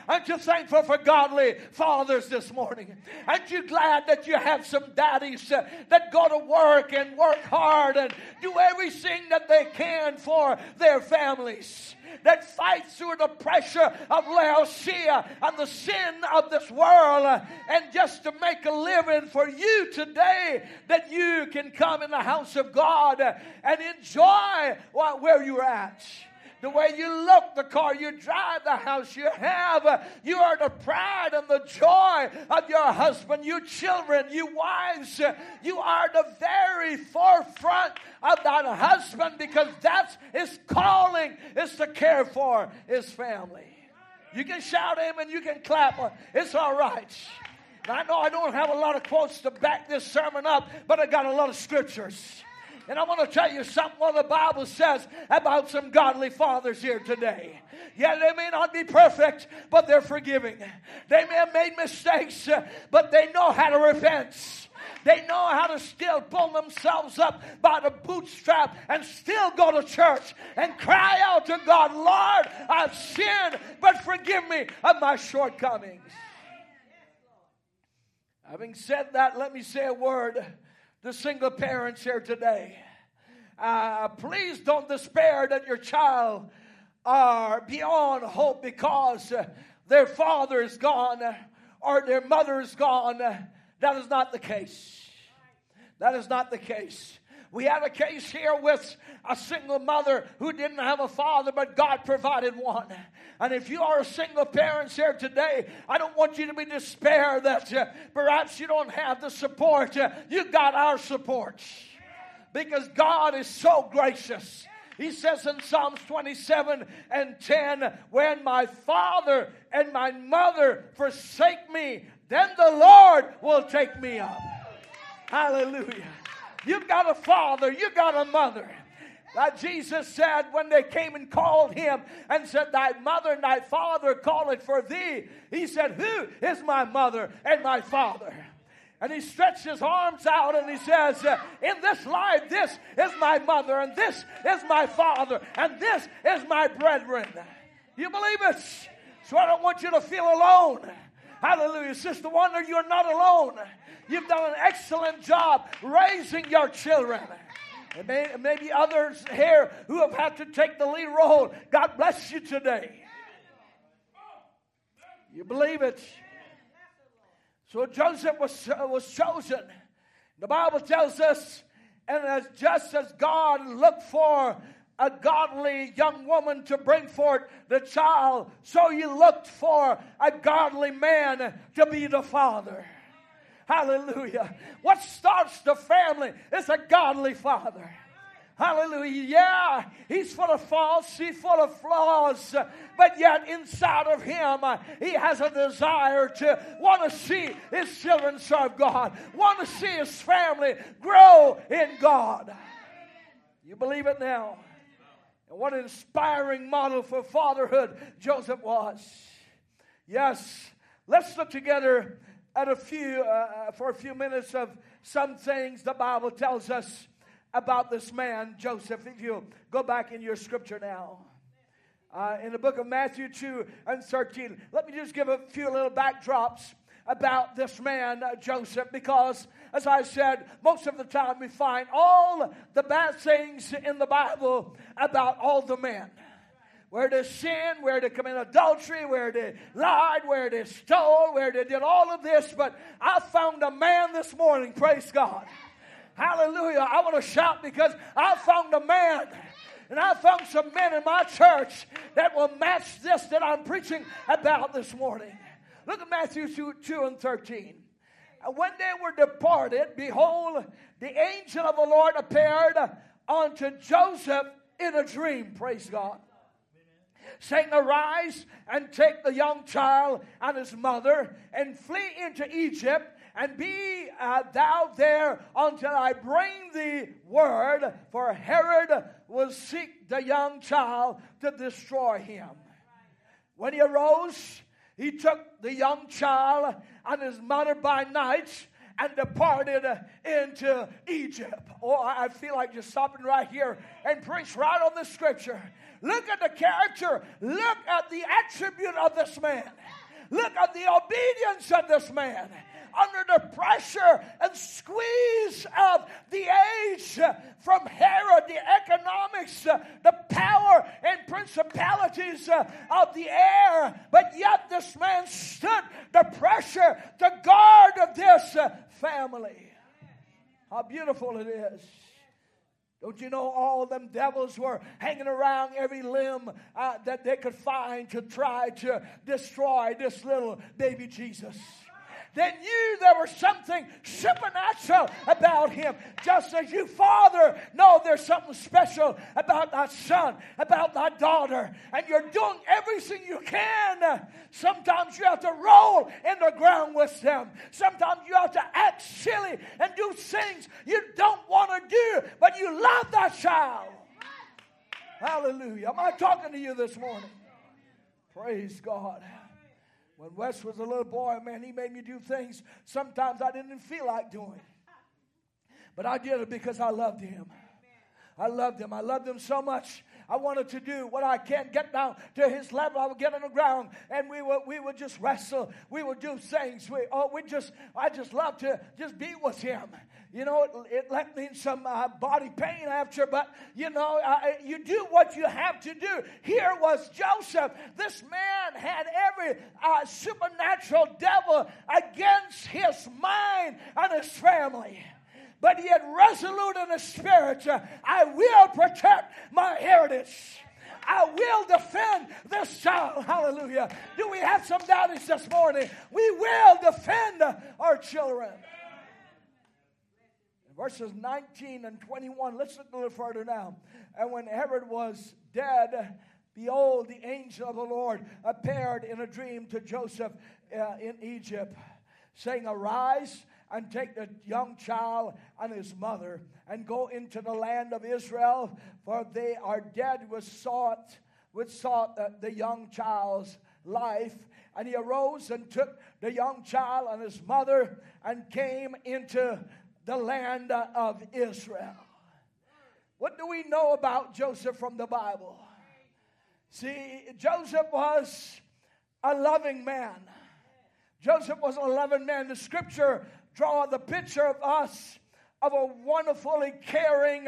Speaker 3: Aren't you thankful for godly fathers this morning? Aren't you glad that you have some daddies uh, that go to work and work hard and do everything that they can for their families? that fights through the pressure of Laodicea and the sin of this world, and just to make a living for you today, that you can come in the house of God and enjoy where you're at. The way you look, the car you drive, the house you have. You are the pride and the joy of your husband, you children, you wives. You are the very forefront of that husband because that's his calling is to care for his family. You can shout him and you can clap. It's all right. I know I don't have a lot of quotes to back this sermon up, but I got a lot of scriptures. And I want to tell you something what the Bible says about some godly fathers here today. Yeah, they may not be perfect, but they're forgiving. They may have made mistakes, uh, but they know how to repent. They know how to still pull themselves up by the bootstrap and still go to church and cry out to God, Lord, I've sinned, but forgive me of my shortcomings. Having said that, let me say a word to single parents here today. Uh, please don't despair that your child are beyond hope because their father is gone or their mother is gone. That is not the case. That is not the case. We had a case here with a single mother who didn't have a father, but God provided one. And if you are a single parent here today, I don't want you to be despair that uh, perhaps you don't have the support. Uh, you got our support because God is so gracious. He says in Psalms 27 and 10, When my father and my mother forsake me, then the Lord will take me up. Hallelujah. You've got a father, you've got a mother. Like Jesus said when they came and called him and said, Thy mother and thy father call it for thee. He said, Who is my mother and my father? And he stretched his arms out and he says, In this life, this is my mother, and this is my father, and this is my brethren. You believe it? So I don't want you to feel alone. Hallelujah. Sister Wonder, you're not alone. You've done an excellent job raising your children. Maybe others here who have had to take the lead role. God bless you today. You believe it? So Joseph was, was chosen. The Bible tells us, and as just as God looked for a godly young woman to bring forth the child, so he looked for a godly man to be the father. Hallelujah. What starts the family is a godly father. Hallelujah. Yeah, he's full of faults, he's full of flaws, but yet inside of him, uh, he has a desire to want to see his children serve God, want to see his family grow in God. You believe it now? And what an inspiring model for fatherhood Joseph was. Yes, let's look together at a few uh, for a few minutes of some things the Bible tells us about this man, Joseph. If you go back in your scripture now. Uh, in the book of Matthew 2 and 13. Let me just give a few little backdrops about this man, uh, Joseph, because, as I said, most of the time we find all the bad things in the Bible about all the men. Where they sinned, where they committed adultery, where they lied, where they stole, where they did all of this. But I found a man this morning, praise God Hallelujah. I want to shout because I found a man. And I found some men in my church that will match this that I'm preaching about this morning. Look at Matthew 2, 2 and 13. And when they were departed, behold, the angel of the Lord appeared unto Joseph in a dream. Praise God. Saying, Arise and take the young child and his mother and flee into Egypt and be uh, thou there until I bring thee word, for Herod will seek the young child to destroy him. When he arose, he took the young child and his mother by night and departed into Egypt. Oh, I feel like just stopping right here and preach right on the scripture. Look at the character, look at the attribute of this man, look at the obedience of this man under the pressure and squeeze of the age uh, from Herod, the economics, uh, the power and principalities uh, of the air. But yet this man stood the pressure the guard of this family. How beautiful it is. Don't you know all them devils were hanging around every limb uh, that they could find to try to destroy this little baby Jesus? They knew there was something supernatural about him. Just as you, Father, know there's something special about that son, about that daughter, and you're doing everything you can. Sometimes you have to roll in the ground with them. Sometimes you have to act silly and do things you don't want to do, but you love that child. Hallelujah. Am I talking to you this morning? Praise God. When Wes was a little boy, man, he made me do things sometimes I didn't feel like doing. But I did it because I loved him. I loved him. I loved him so much. I wanted to do what I can, get down to his level. I would get on the ground and we would, we would just wrestle. We would do things. We, oh, we just, I just love to just be with him. You know, it, it left me in some uh, body pain after, but you know, uh, you do what you have to do. Here was Joseph. This man had every uh, supernatural devil against his mind and his family but yet resolute in the spirit I will protect my heritage. I will defend this child. Hallelujah. Do we have some doubters this morning? We will defend our children. Verses 19 and 21, let's look a little further now. And when Herod was dead, behold, the angel of the Lord appeared in a dream to Joseph uh, in Egypt, saying, Arise and take the young child and his mother and go into the land of Israel, for they are dead with sought, which sought the, uh, the young child's life. And he arose and took the young child and his mother and came into the land uh, of Israel. What do we know about Joseph from the Bible? See, Joseph was a loving man. Joseph was a loving man. The scripture draw the picture of us of a wonderfully caring,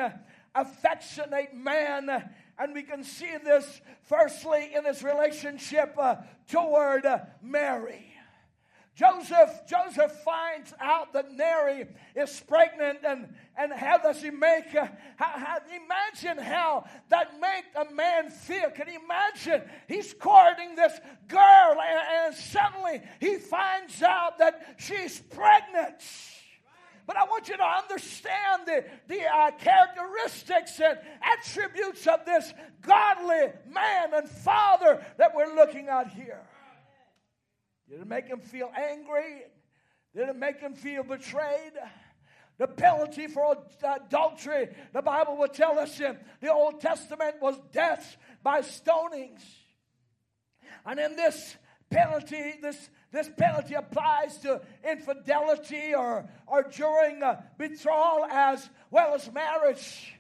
Speaker 3: affectionate man. And we can see this firstly in his relationship uh, toward uh, Mary. Joseph, Joseph finds out that Mary is pregnant, and, and how does he make? Uh, how, how, imagine how that make a man feel. Can you imagine? He's courting this girl, and, and suddenly he finds out that she's pregnant. But I want you to understand the, the uh, characteristics and attributes of this godly man and father that we're looking at here. Did it make him feel angry? Did it make him feel betrayed? The penalty for adultery, the Bible will tell us in the Old Testament was death by stonings. And in this penalty, this, this penalty applies to infidelity or, or during betrothal as well as marriage.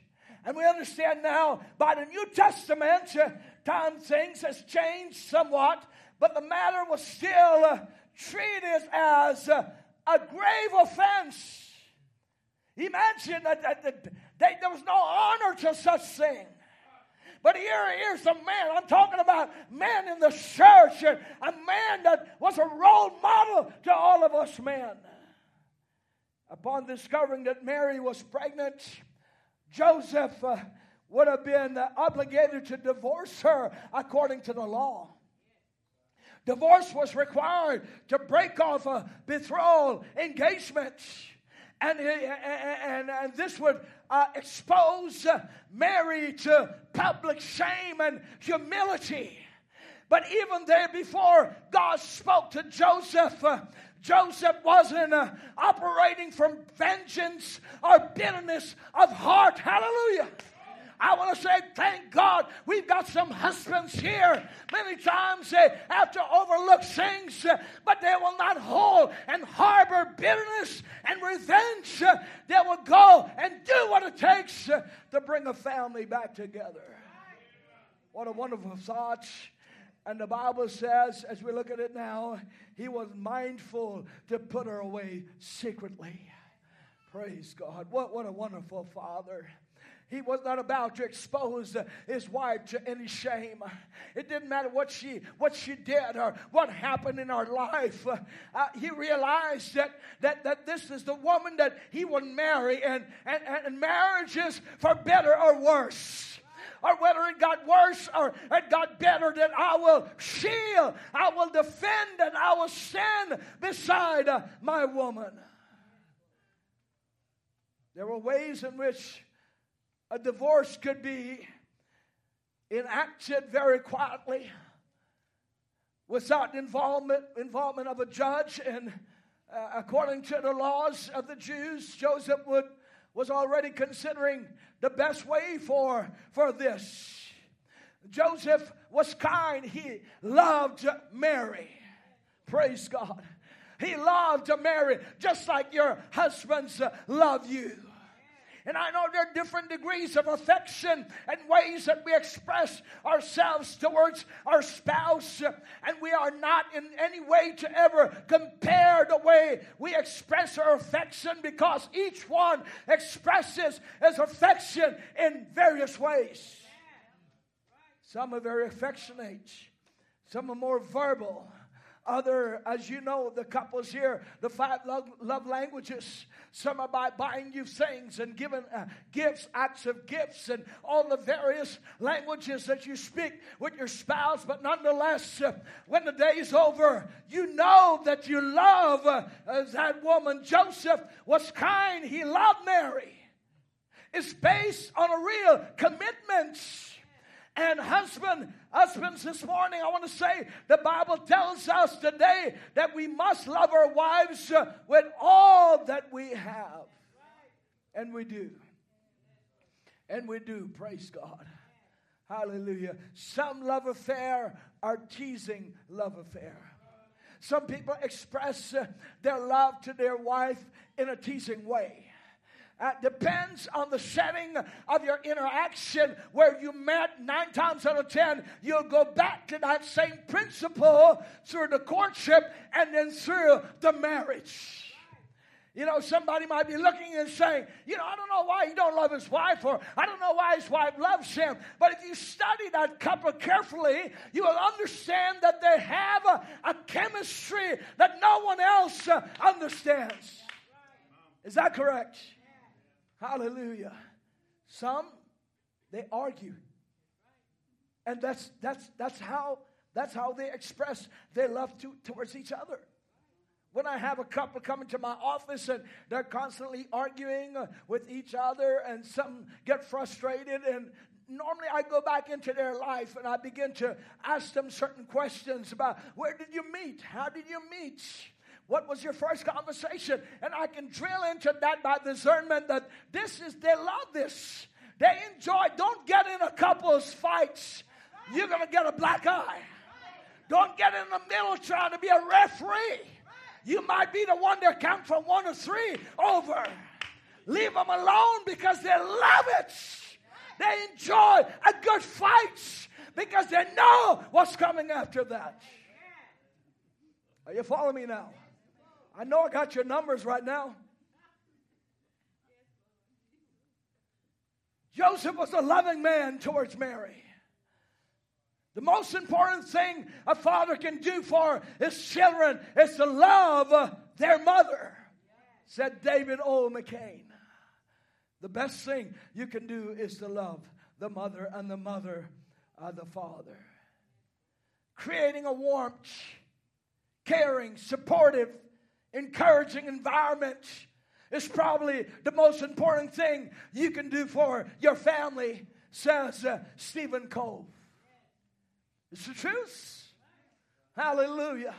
Speaker 3: And we understand now by the New Testament, uh, time things has changed somewhat but the matter was still uh, treated as uh, a grave offense. Imagine that, that, that, there was no honor to such thing. But here, here's a man. I'm talking about man in the church, and a man that was a role model to all of us men. Upon discovering that Mary was pregnant, Joseph uh, would have been obligated to divorce her according to the law. Divorce was required to break off a betrothal engagement. And, and, and this would uh, expose Mary to public shame and humility. But even there, before God spoke to Joseph, uh, Joseph wasn't uh, operating from vengeance or bitterness of heart. Hallelujah. I want to say, thank God we've got some husbands here. Many times they have to overlook things, uh, but they will not hold and harbor bitterness and revenge. Uh, they will go and do what it takes uh, to bring a family back together. What a wonderful thought. And the Bible says, as we look at it now, he was mindful to put her away secretly. Praise God. What, what a wonderful father. He was not about to expose his wife to any shame. It didn't matter what she what she did or what happened in her life. Uh, he realized that, that that this is the woman that he would marry, and and, and marriages for better or worse or whether it got worse or it got better, that I will shield, I will defend, and I will stand beside uh, my woman. There were ways in which a divorce could be enacted very quietly without involvement, involvement of a judge. And uh, according to the laws of the Jews, Joseph would, was already considering the best way for, for this. Joseph was kind. He loved Mary. Praise God. He loved Mary just like your husbands love you. And I know there are different degrees of affection and ways that we express ourselves towards our spouse. And we are not in any way to ever compare the way we express our affection because each one expresses his affection in various ways. Some are very affectionate, some are more verbal other, as you know, the couples here, the five love, love languages. Some are by buying you things and giving uh, gifts, acts of gifts, and all the various languages that you speak with your spouse. But nonetheless, uh, when the day is over, you know that you love uh, that woman. Joseph was kind, he loved Mary. It's based on a real commitment and husband, husbands, this morning, I want to say the Bible tells us today that we must love our wives uh, with all that we have. And we do. And we do, praise God. Hallelujah. Some love affair are teasing love affair. Some people express uh, their love to their wife in a teasing way uh, depends on the setting of your interaction where you met nine times out of ten you'll go back to that same principle through the courtship and then through the marriage you know, somebody might be looking and saying, you know, I don't know why he don't love his wife, or I don't know why his wife loves him. But if you study that couple carefully, you will understand that they have a, a chemistry that no one else uh, understands. Is that correct? Hallelujah. Some they argue. And that's that's that's how that's how they express their love to, towards each other. When I have a couple coming to my office and they're constantly arguing with each other and some get frustrated and normally I go back into their life and I begin to ask them certain questions about where did you meet? How did you meet? What was your first conversation? And I can drill into that by discernment that this is, they love this. They enjoy. Don't get in a couple's fights. You're going to get a black eye. Don't get in the middle trying to be a referee. You might be the one that count from one to three over. Leave them alone because they love it. They enjoy a good fight because they know what's coming after that. Are you following me now? I know I got your numbers right now. Joseph was a loving man towards Mary. The most important thing a father can do for his children is to love their mother, said David O. McKay. The best thing you can do is to love the mother and the mother of the father. Creating a warmth, caring, supportive, encouraging environment is probably the most important thing you can do for your family, says uh, Stephen Covey. It's the truth. Hallelujah.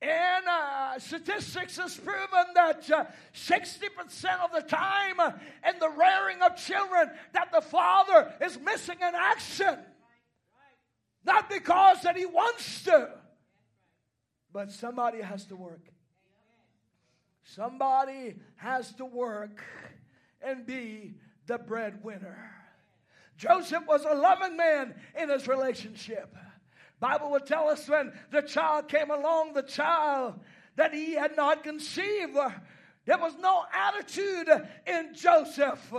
Speaker 3: And uh, statistics has proven that uh, 60% of the time in the rearing of children that the father is missing in action. Not because that he wants to, but somebody has to work. Somebody has to work and be the breadwinner. Joseph was a loving man in his relationship. Bible would tell us when the child came along, the child that he had not conceived. There was no attitude in Joseph.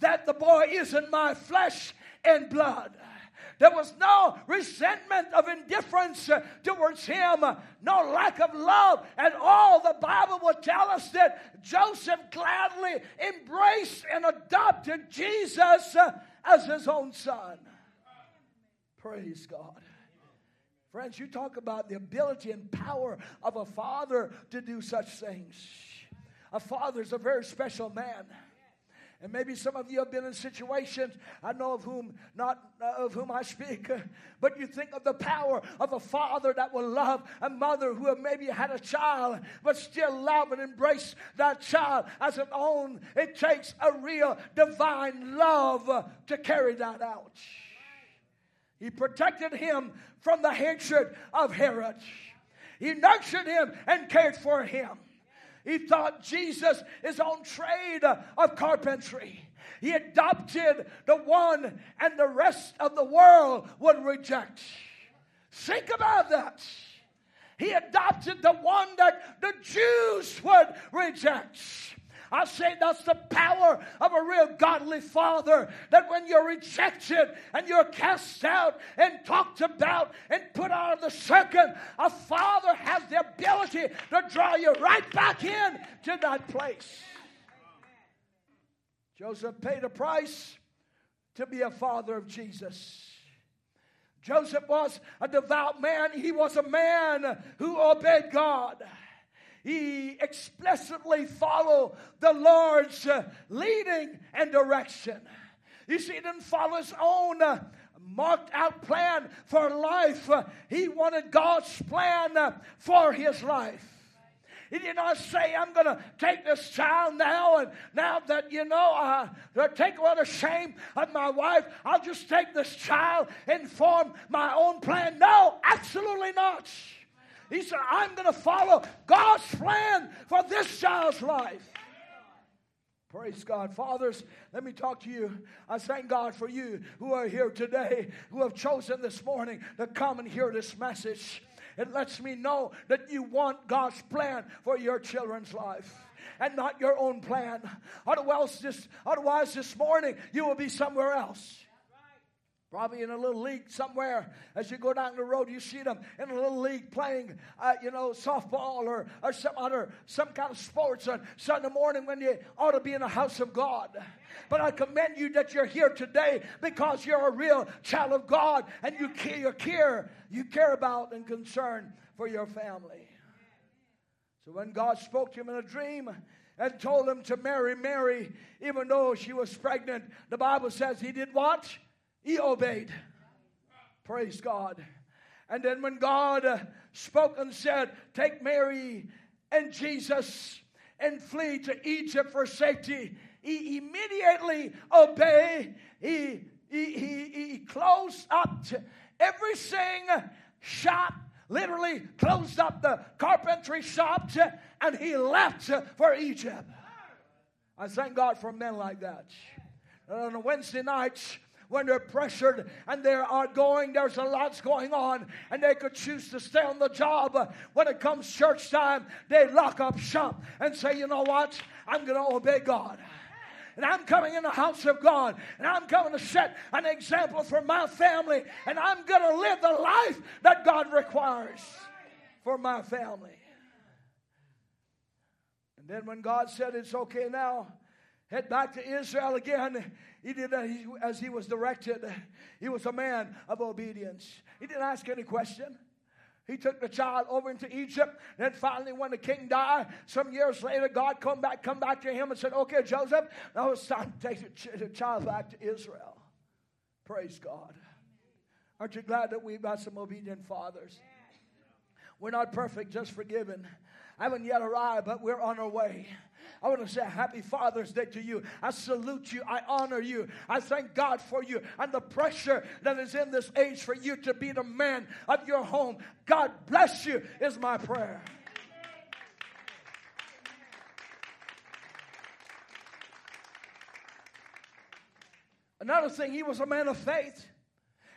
Speaker 3: that the boy isn't my flesh and blood. There was no resentment of indifference towards him, no lack of love at all. The Bible will tell us that Joseph gladly embraced and adopted Jesus as his own son. Praise God. Friends, you talk about the ability and power of a father to do such things. A father is a very special man. And maybe some of you have been in situations I know of whom not uh, of whom I speak, *laughs* but you think of the power of a father that will love a mother who have maybe had a child, but still love and embrace that child as an own. It takes a real divine love to carry that out. He protected him from the hatred of Herod. He nurtured him and cared for him. He thought Jesus his own trade of carpentry. He adopted the one and the rest of the world would reject. Think about that. He adopted the one that the Jews would reject. I say that's the power of a real godly father. That when you're rejected and you're cast out and talked about and put out of the circuit, a father has the ability to draw you right back in to that place. Joseph paid a price to be a father of Jesus. Joseph was a devout man. He was a man who obeyed God he explicitly followed the Lord's uh, leading and direction. You see, he didn't follow his own uh, marked out plan for life. Uh, he wanted God's plan for his life. He did not say, I'm going to take this child now, and now that, you know, uh, take away the shame of my wife, I'll just take this child and form my own plan. No, absolutely not. He said, I'm going to follow God's plan for this child's life. Praise God. Fathers, let me talk to you. I thank God for you who are here today, who have chosen this morning to come and hear this message. It lets me know that you want God's plan for your children's life and not your own plan. Otherwise, this, otherwise this morning you will be somewhere else. Probably in a little league somewhere. As you go down the road, you see them in a little league playing, uh, you know, softball or, or some other, some kind of sports on Sunday morning when you ought to be in the house of God. But I commend you that you're here today because you're a real child of God and you care, you care, you care about and concern for your family. So when God spoke to him in a dream, and told him to marry Mary, even though she was pregnant. The Bible says he did what? He obeyed. Praise God. And then when God uh, spoke and said, Take Mary and Jesus and flee to Egypt for safety, he immediately obeyed. He, he, he, he closed up everything shop, literally closed up the carpentry shop, and he left for Egypt. I thank God for men like that. And on Wednesday nights, when they're pressured and they are going, there's a lot's going on, and they could choose to stay on the job. When it comes church time, they lock up shop and say, you know what? I'm going to obey God. And I'm coming in the house of God, and I'm coming to set an example for my family, and I'm going to live the life that God requires for my family. And then when God said it's okay now, head back to Israel again, he did that as he was directed. He was a man of obedience. He didn't ask any question. He took the child over into Egypt. Then finally, when the king died, some years later, God come back, come back to him and said, "Okay, Joseph, now it's time to take the child back to Israel." Praise God. Aren't you glad that we've got some obedient fathers? We're not perfect, just forgiven. I haven't yet arrived, but we're on our way. I want to say happy Father's Day to you. I salute you. I honor you. I thank God for you and the pressure that is in this age for you to be the man of your home. God bless you, is my prayer. Another thing, he was a man of faith.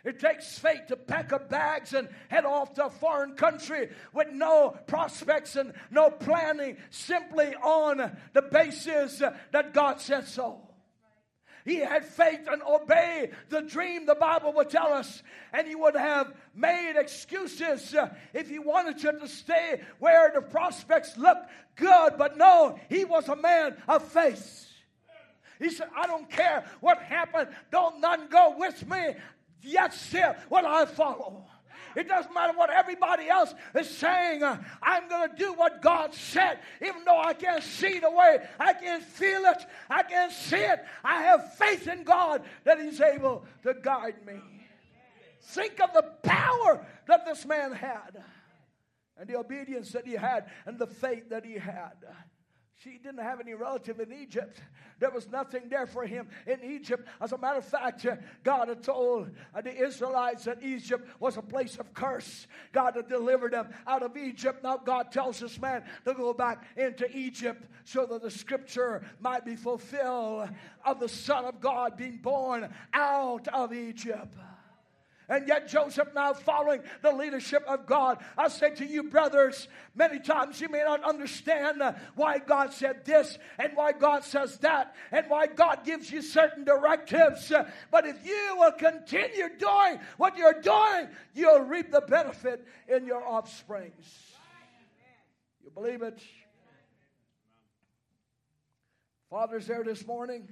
Speaker 3: It takes faith to pack up bags and head off to a foreign country with no prospects and no planning, simply on the basis that God said so. He had faith and obeyed the dream, the Bible would tell us. And he would have made excuses uh, if he wanted you to stay where the prospects looked good. But no, he was a man of faith. He said, I don't care what happened. Don't none go with me. Yet still will I follow. It doesn't matter what everybody else is saying. I'm going to do what God said, even though I can't see the way. I can't feel it. I can't see it. I have faith in God that He's able to guide me. Think of the power that this man had, and the obedience that he had, and the faith that he had. She didn't have any relative in Egypt. There was nothing there for him in Egypt. As a matter of fact, uh, God had told uh, the Israelites that Egypt was a place of curse. God had delivered them out of Egypt. Now God tells this man to go back into Egypt so that the scripture might be fulfilled of the Son of God being born out of Egypt. And yet, Joseph now following the leadership of God. I say to you, brothers, many times you may not understand uh, why God said this and why God says that and why God gives you certain directives. Uh, But if you will continue doing what you're doing, you'll reap the benefit in your offsprings. You believe it? Fathers, there this morning,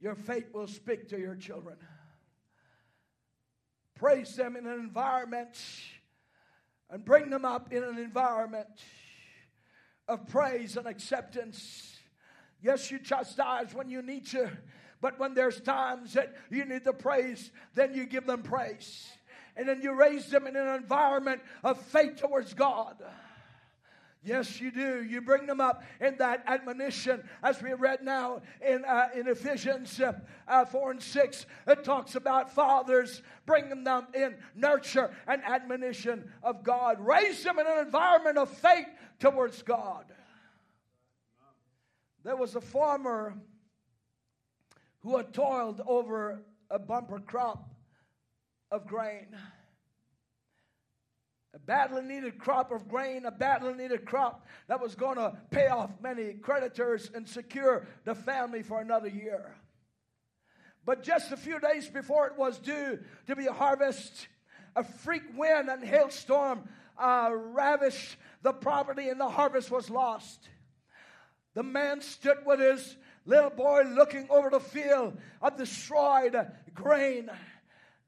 Speaker 3: your faith will speak to your children praise them in an environment and bring them up in an environment of praise and acceptance. Yes, you chastise when you need to, but when there's times that you need the praise, then you give them praise. And then you raise them in an environment of faith towards God. Yes, you do. You bring them up in that admonition, as we read now in, uh, in Ephesians uh, uh, 4 and 6. It talks about fathers bringing them in nurture and admonition of God. Raise them in an environment of faith towards God. There was a farmer who had toiled over a bumper crop of grain a badly needed crop of grain, a badly needed crop that was going to pay off many creditors and secure the family for another year. But just a few days before it was due to be a harvest, a freak wind and hailstorm uh, ravished the property and the harvest was lost. The man stood with his little boy looking over the field of destroyed grain.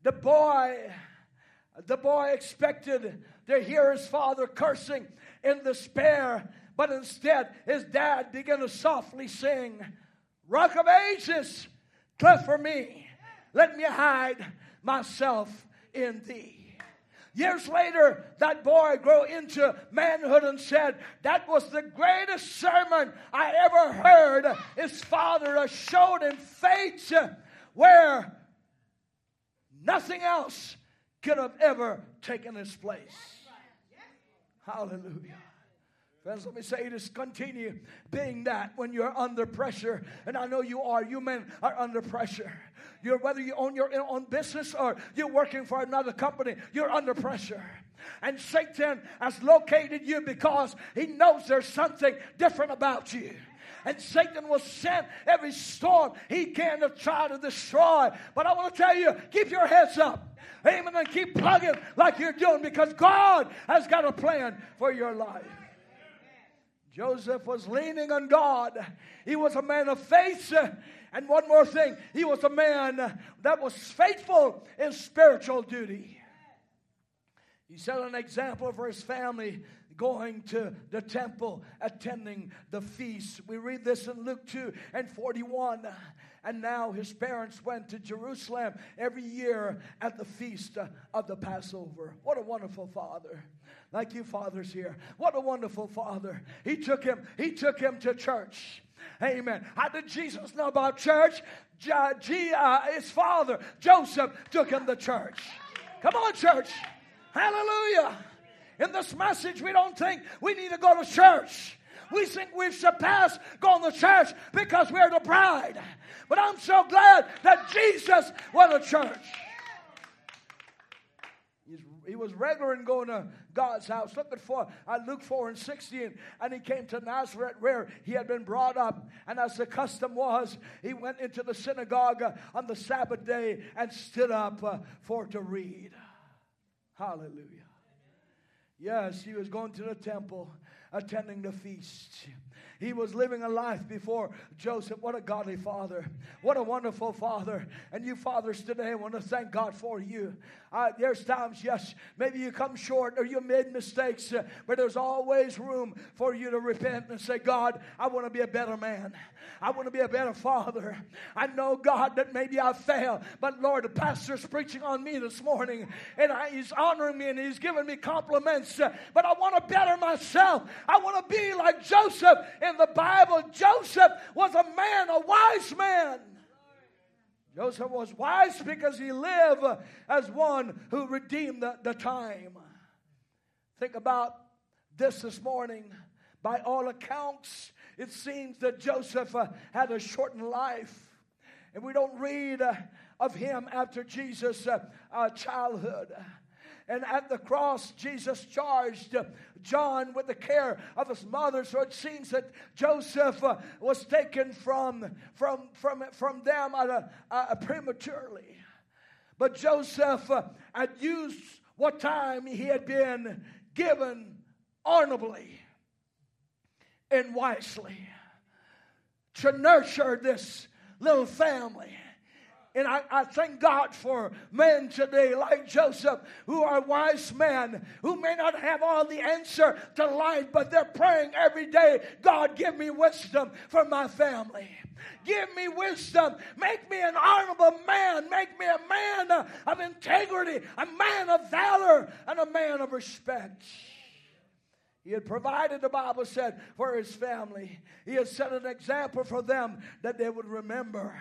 Speaker 3: The boy, the boy expected to hear his father cursing in despair, but instead his dad began to softly sing, Rock of Ages, cleft for me, let me hide myself in thee. Years later, that boy grew into manhood and said, That was the greatest sermon I ever heard. His father showed him faith where nothing else could have ever taken his place. Hallelujah. Friends, let me say this continue being that when you're under pressure, and I know you are, you men are under pressure. You're whether you own your own business or you're working for another company, you're under pressure. And Satan has located you because he knows there's something different about you. And Satan will send every storm he can to try to destroy. But I want to tell you, keep your heads up. Amen. And keep plugging like you're doing because God has got a plan for your life. Joseph was leaning on God. He was a man of faith. And one more thing, he was a man that was faithful in spiritual duty. He set an example for his family going to the temple, attending the feast. We read this in Luke 2 and 41. And now his parents went to Jerusalem every year at the feast of the Passover. What a wonderful father. Like you fathers here. What a wonderful father. He took him, he took him to church. Amen. How did Jesus know about church? Uh, his father, Joseph, took him to church. Come on, church. Hallelujah. In this message, we don't think we need to go to church. We think we've surpassed going to church because we're the bride. But I'm so glad that Jesus went to church. he was regular in going to God's house. Look at for uh, Luke 4 and 16. And he came to Nazareth where he had been brought up. And as the custom was, he went into the synagogue uh, on the Sabbath day and stood up uh, for to read. Hallelujah. Yes, he was going to the temple, attending the feast. He was living a life before Joseph. What a godly father. What a wonderful father. And you fathers today, I want to thank God for you. Uh, there's times, yes, maybe you come short or you made mistakes, uh, but there's always room for you to repent and say, God, I want to be a better man. I want to be a better father. I know, God, that maybe I fail, but Lord, the pastor's preaching on me this morning, and I, he's honoring me and he's giving me compliments, uh, but I want to better myself. I want to be like Joseph in the Bible. Joseph was a man, a wise man. Joseph was wise because he lived as one who redeemed the, the time. Think about this this morning. By all accounts, it seems that Joseph uh, had a shortened life. And we don't read uh, of him after Jesus' uh, uh childhood. And at the cross, Jesus charged uh, John with the care of his mother. So it seems that Joseph uh, was taken from, from, from, from them at a, a prematurely. But Joseph uh, had used what time he had been given honorably and wisely to nurture this little family. And I, I, thank God for men today like Joseph who are wise men who may not have all the answer to life, but they're praying every day God, give me wisdom for my family. Give me wisdom. Make me an honorable man. Make me a man of integrity, a man of valor, and a man of respect. He had provided, the Bible said, for his family. He had set an example for them that they would remember.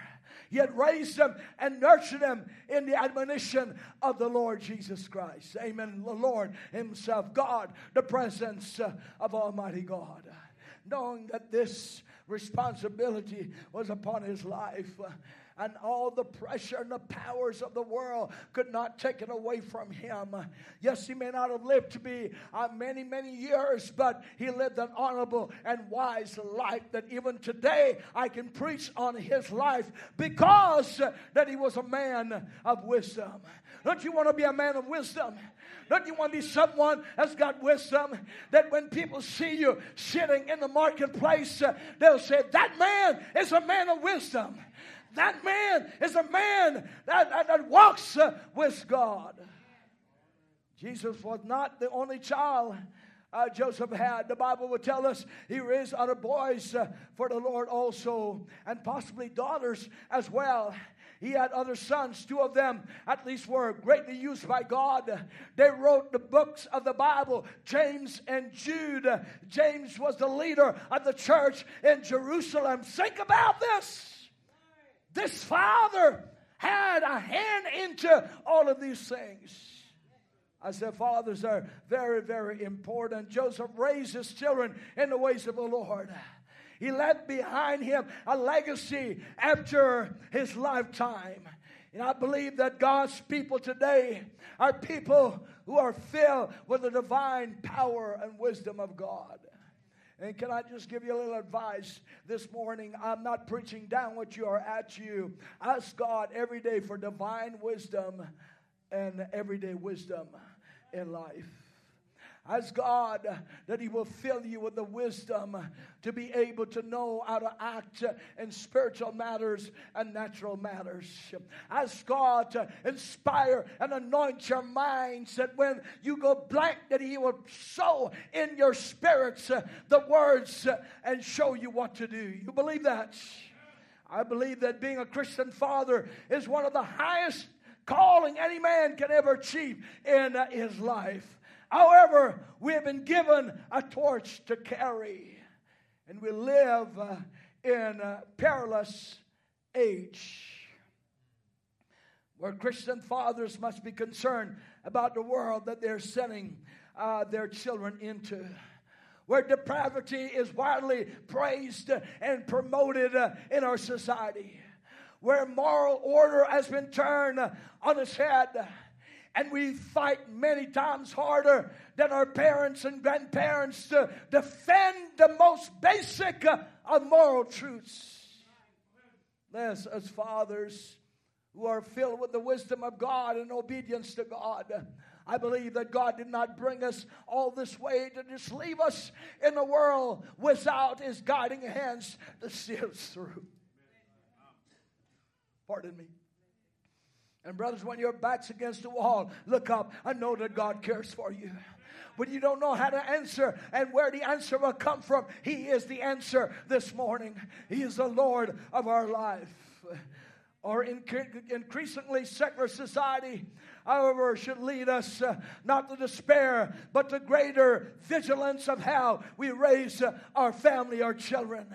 Speaker 3: Had raised them and nurtured them in the admonition of the Lord Jesus Christ. Amen. The Lord Himself, God, the presence uh, of Almighty God. Knowing that this responsibility was upon His life. And all the pressure and the powers of the world could not take it away from him. Yes, he may not have lived to be uh, many, many years, but he lived an honorable and wise life that even today I can preach on his life because that he was a man of wisdom. Don't you want to be a man of wisdom? Don't you want to be someone that's got wisdom? That when people see you sitting in the marketplace, uh, they'll say, That man is a man of wisdom. That man is a man that, that, that walks uh, with God. Jesus was not the only child uh, Joseph had. The Bible would tell us he raised other boys uh, for the Lord also, and possibly daughters as well. He had other sons. Two of them, at least, were greatly used by God. They wrote the books of the Bible, James and Jude. James was the leader of the church in Jerusalem. Think about this. This father had a hand into all of these things. I said, fathers are very, very important. Joseph raised his children in the ways of the Lord. He left behind him a legacy after his lifetime. And I believe that God's people today are people who are filled with the divine power and wisdom of God. And can I just give you a little advice this morning? I'm not preaching down what you are at you. Ask God every day for divine wisdom and everyday wisdom in life. Ask God that He will fill you with the wisdom to be able to know how to act in spiritual matters and natural matters. Ask God to inspire and anoint your minds that when you go blank, that He will sow in your spirits the words and show you what to do. You believe that? I believe that being a Christian father is one of the highest calling any man can ever achieve in his life. However, we have been given a torch to carry, and we live uh, in a perilous age where Christian fathers must be concerned about the world that they're sending uh, their children into. Where depravity is widely praised and promoted uh, in our society. Where moral order has been turned on its head And we fight many times harder than our parents and grandparents to defend the most basic uh, of moral truths. Yes, as fathers who are filled with the wisdom of God and obedience to God, I believe that God did not bring us all this way to just leave us in the world without His guiding hands to see us through. Pardon me. And, brothers, when your back's against the wall, look up and know that God cares for you. When you don't know how to answer and where the answer will come from, He is the answer this morning. He is the Lord of our life. Our incre- increasingly secular society, however, should lead us uh, not to despair, but to greater vigilance of how we raise uh, our family, our children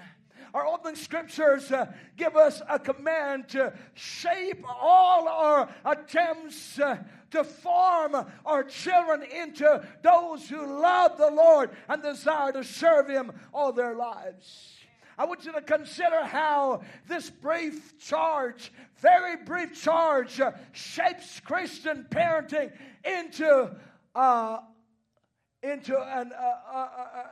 Speaker 3: our opening scriptures uh, give us a command to shape all our attempts uh, to form our children into those who love the Lord and desire to serve Him all their lives. I want you to consider how this brief charge, very brief charge, uh, shapes Christian parenting into uh, into an uh, uh, uh,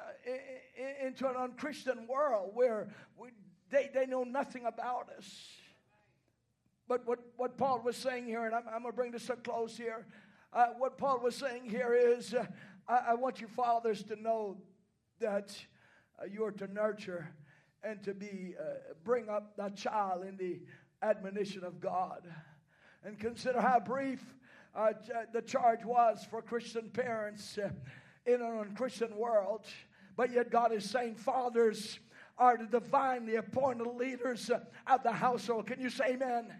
Speaker 3: into an unchristian world where we, they, they know nothing about us. But what, what Paul was saying here, and I'm, I'm going to bring this to close here. Uh, what Paul was saying here is uh, I, I, want you fathers to know that uh, you are to nurture and to be bring up that child in the admonition of God. And consider how brief the charge was for Christian parents in an unchristian world. But yet, God is saying, fathers are the divinely appointed leaders of the household. Can you say amen?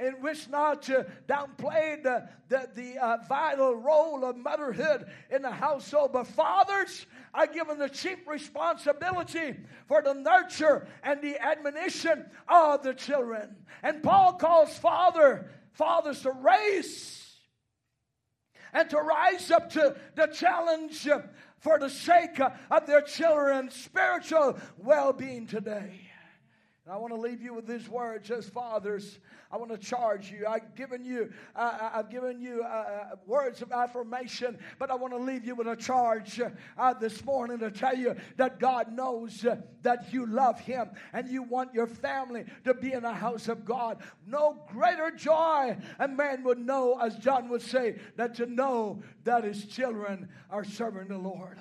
Speaker 3: and wish not to downplay the, the, uh, vital role of motherhood in the household. But fathers are given the chief responsibility for the nurture and the admonition of the children. And Paul calls father fathers to raise and to rise up to the challenge for the sake of their children's spiritual well being today. I want to leave you with these words as fathers. I want to charge you. I've given you, uh, I've given you uh, uh, words of affirmation, but I want to leave you with a charge uh, this morning to tell you that God knows uh, that you love Him and you want your family to be in the house of God. No greater joy a man would know, as John would say, that to know that his children are serving the Lord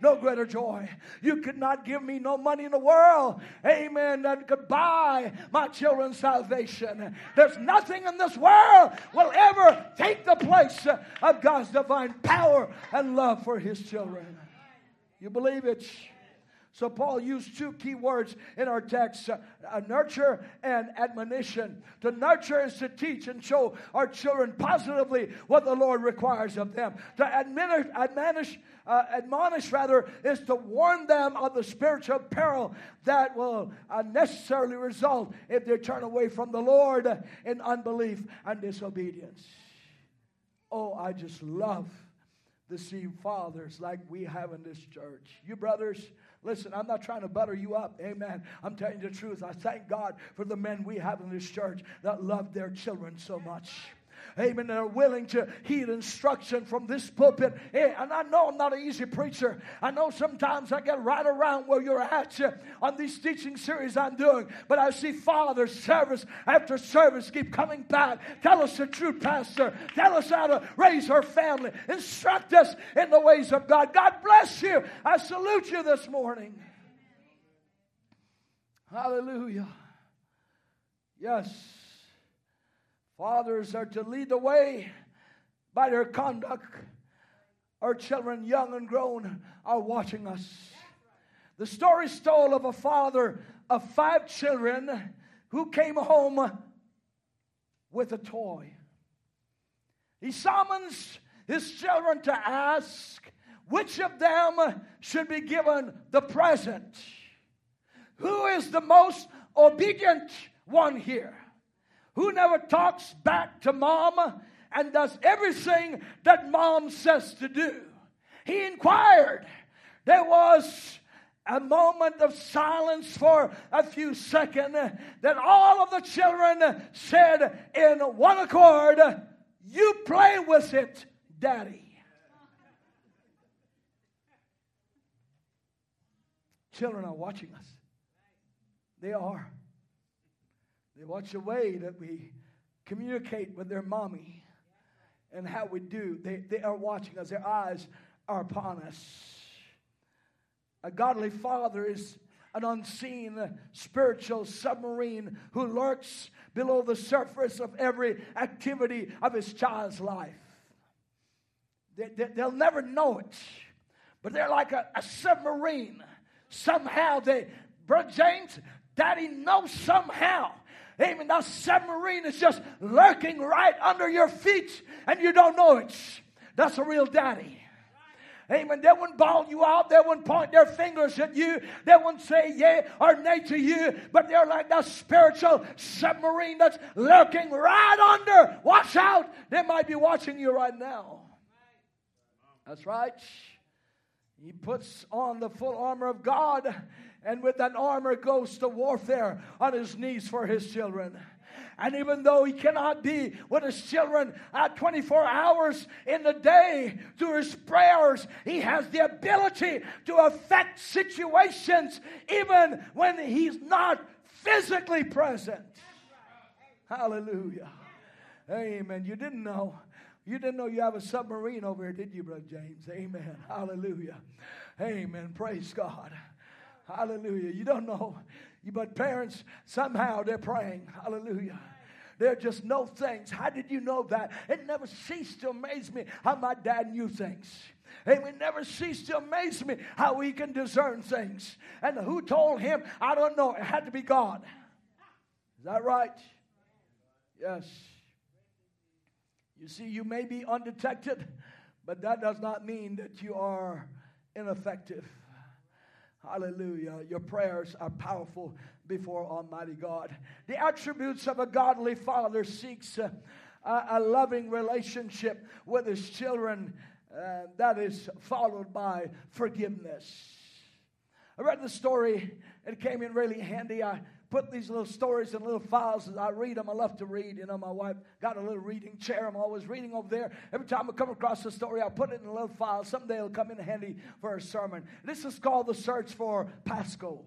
Speaker 3: no greater joy. You could not give me no money in the world, amen, that could buy my children's salvation. There's nothing in this world will ever take the place of God's divine power and love for his children. You believe it? So Paul used two key words in our text uh, nurture and admonition. To nurture is to teach and show our children positively what the Lord requires of them. To admonish, admonish, uh, admonish rather, is to warn them of the spiritual peril that will uh, necessarily result if they turn away from the Lord in unbelief and disobedience. Oh, I just love to see fathers like we have in this church. You brothers, Listen, I'm not trying to butter you up. Amen. I'm telling you the truth. I thank God for the men we have in this church that love their children so much amen, that are willing to heed instruction from this pulpit. And I know I'm not an easy preacher. I know sometimes I get right around where you're at uh, on these teaching series I'm doing, but I see fathers, service after service, keep coming back. Tell us the truth, Pastor. Tell us how to raise our family. Instruct us in the ways of God. God bless you. I salute you this morning. Hallelujah. Yes. Fathers are to lead the way by their conduct. Our children, young and grown, are watching us. The story is told of a father of five children who came home with a toy. He summons his children to ask which of them should be given the present. Who is the most obedient one here? Who never talks back to mom and does everything that mom says to do. He inquired. There was a moment of silence for a few seconds. Then all of the children said in one accord, You play with it, Daddy. Children are watching us. They are. They watch the way that we communicate with their mommy and how we do. They, they are watching us, their eyes are upon us. A godly father is an unseen spiritual submarine who lurks below the surface of every activity of his child's life. They, they, they'll never know it, but they're like a, a submarine. Somehow they, Brother James, Daddy knows somehow. Amen. That submarine is just lurking right under your feet and you don't know it. That's a real daddy. Amen. They wouldn't bawl you out. They wouldn't point their fingers at you. They wouldn't say yea or nay to you. But they're like that spiritual submarine that's lurking right under. Watch out. They might be watching you right now. That's right. He puts on the full armor of God and with an armor goes to warfare on his knees for his children. And even though he cannot be with his children at 24 hours in the day through his prayers, he has the ability to affect situations even when he's not physically present. Hallelujah. Amen. You didn't know. You didn't know you have a submarine over here, did you, Brother James? Amen. Hallelujah. Amen. Praise God. Hallelujah. You don't know. But parents, somehow they're praying. Hallelujah. They're just know things. How did you know that? It never ceased to amaze me how my dad knew things. And it never ceased to amaze me how he can discern things. And who told him? I don't know. It had to be God. Is that right? Yes. You see, you may be undetected, but that does not mean that you are ineffective. Hallelujah. Your prayers are powerful before Almighty God. The attributes of a godly father seeks a, a loving relationship with his children uh, that is followed by forgiveness. I read the story, it came in really handy. I put these little stories in little files as I read them. I love to read. You know, my wife got a little reading chair. I'm always reading over there. Every time I come across a story, I put it in a little file. Someday it'll come in handy for a sermon. This is called The Search for Pasco.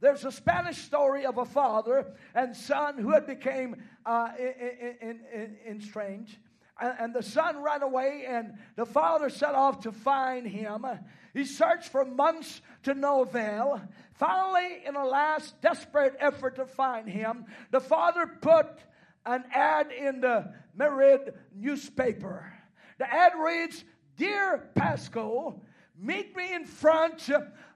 Speaker 3: There's a Spanish story of a father and son who had become uh, in, in, in, estranged. And the son ran away, and the father set off to find him. He searched for months to no avail. Finally, in a last desperate effort to find him, the father put an ad in the Madrid newspaper. The ad reads Dear Pasco, meet me in front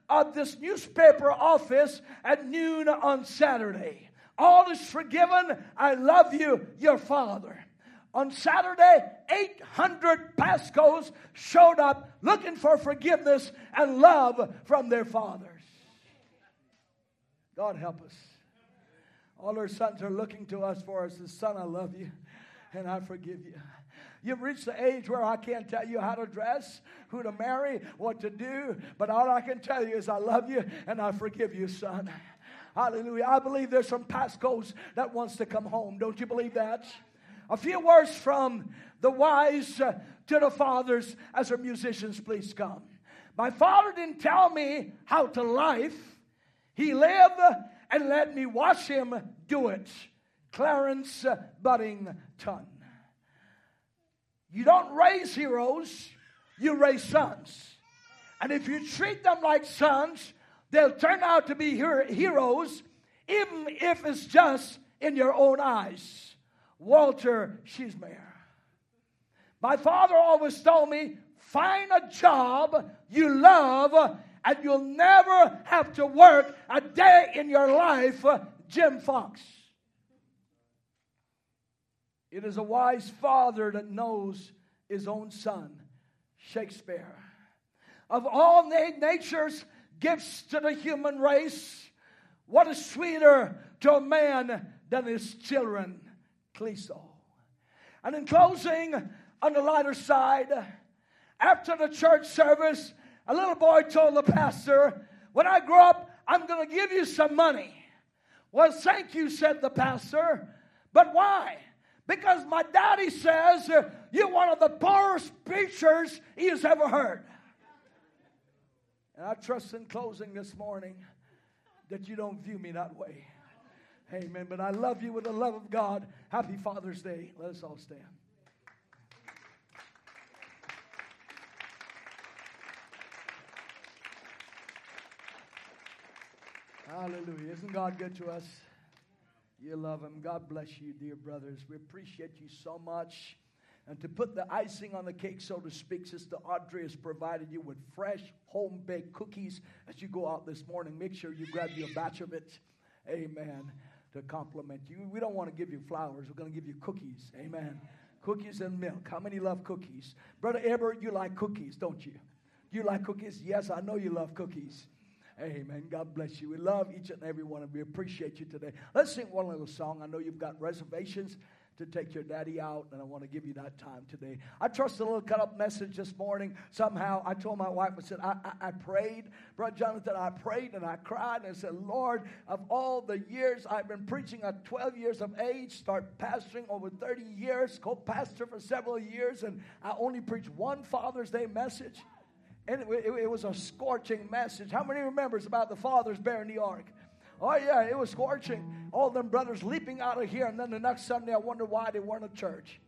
Speaker 3: of this newspaper office at noon on Saturday. All is forgiven. I love you, your father. On Saturday, 800 Pascos showed up looking for forgiveness and love from their fathers. God help us. All our sons are looking to us for us. Son, I love you and I forgive you. You've reached the age where I can't tell you how to dress, who to marry, what to do, but all I can tell you is I love you and I forgive you, son. Hallelujah. I believe there's some Pascos that wants to come home. Don't you believe that? A few words from the wise uh, to the fathers as our musicians please come. My father didn't tell me how to life. He lived and let me watch him do it. Clarence Budington. You don't raise heroes, you raise sons. And if you treat them like sons, they'll turn out to be heroes, even if it's just in your own eyes. Walter Schiersma. My father always told me find a job you love and you'll never have to work a day in your life. Uh, Jim Fox. It is a wise father that knows his own son, Shakespeare. Of all na- nature's gifts to the human race, what is sweeter to a man than his children? Cleso. And in closing, on the lighter side, after the church service, a little boy told the pastor, When I grow up, I'm going to give you some money. Well, thank you, said the pastor. But why? Because my daddy says you're one of the poorest preachers he has ever heard. And I trust in closing this morning that you don't view me that way. Amen. But I love you with the love of God. Happy Father's Day. Let us all stand. Hallelujah. Isn't God good to us? You love Him. God bless you, dear brothers. We appreciate you so much. And to put the icing on the cake, so to speak, Sister Audrey has provided you with fresh home baked cookies as you go out this morning. Make sure you grab you a batch of it. Amen. To compliment you. We don't want to give you flowers, we're going to give you cookies. Amen. Cookies and milk. How many love cookies? Brother Ebert, you like cookies, don't you? You like cookies? Yes, I know you love cookies. Amen. God bless you. We love each and every one of you. Appreciate you today. Let's sing one little song. I know you've got reservations to take your daddy out, and I want to give you that time today. I trust a little cut up message this morning. Somehow, I told my wife, I said, I, I, I prayed, Brother Jonathan, I prayed and I cried and I said, Lord, of all the years I've been preaching at 12 years of age, start pastoring over 30 years, co pastor for several years, and I only preached one Father's Day message. And it, it, it was a scorching message. How many remembers about the fathers bearing the ark? Oh, yeah, it was scorching. All them brothers leaping out of here. And then the next Sunday, I wonder why they weren't at church.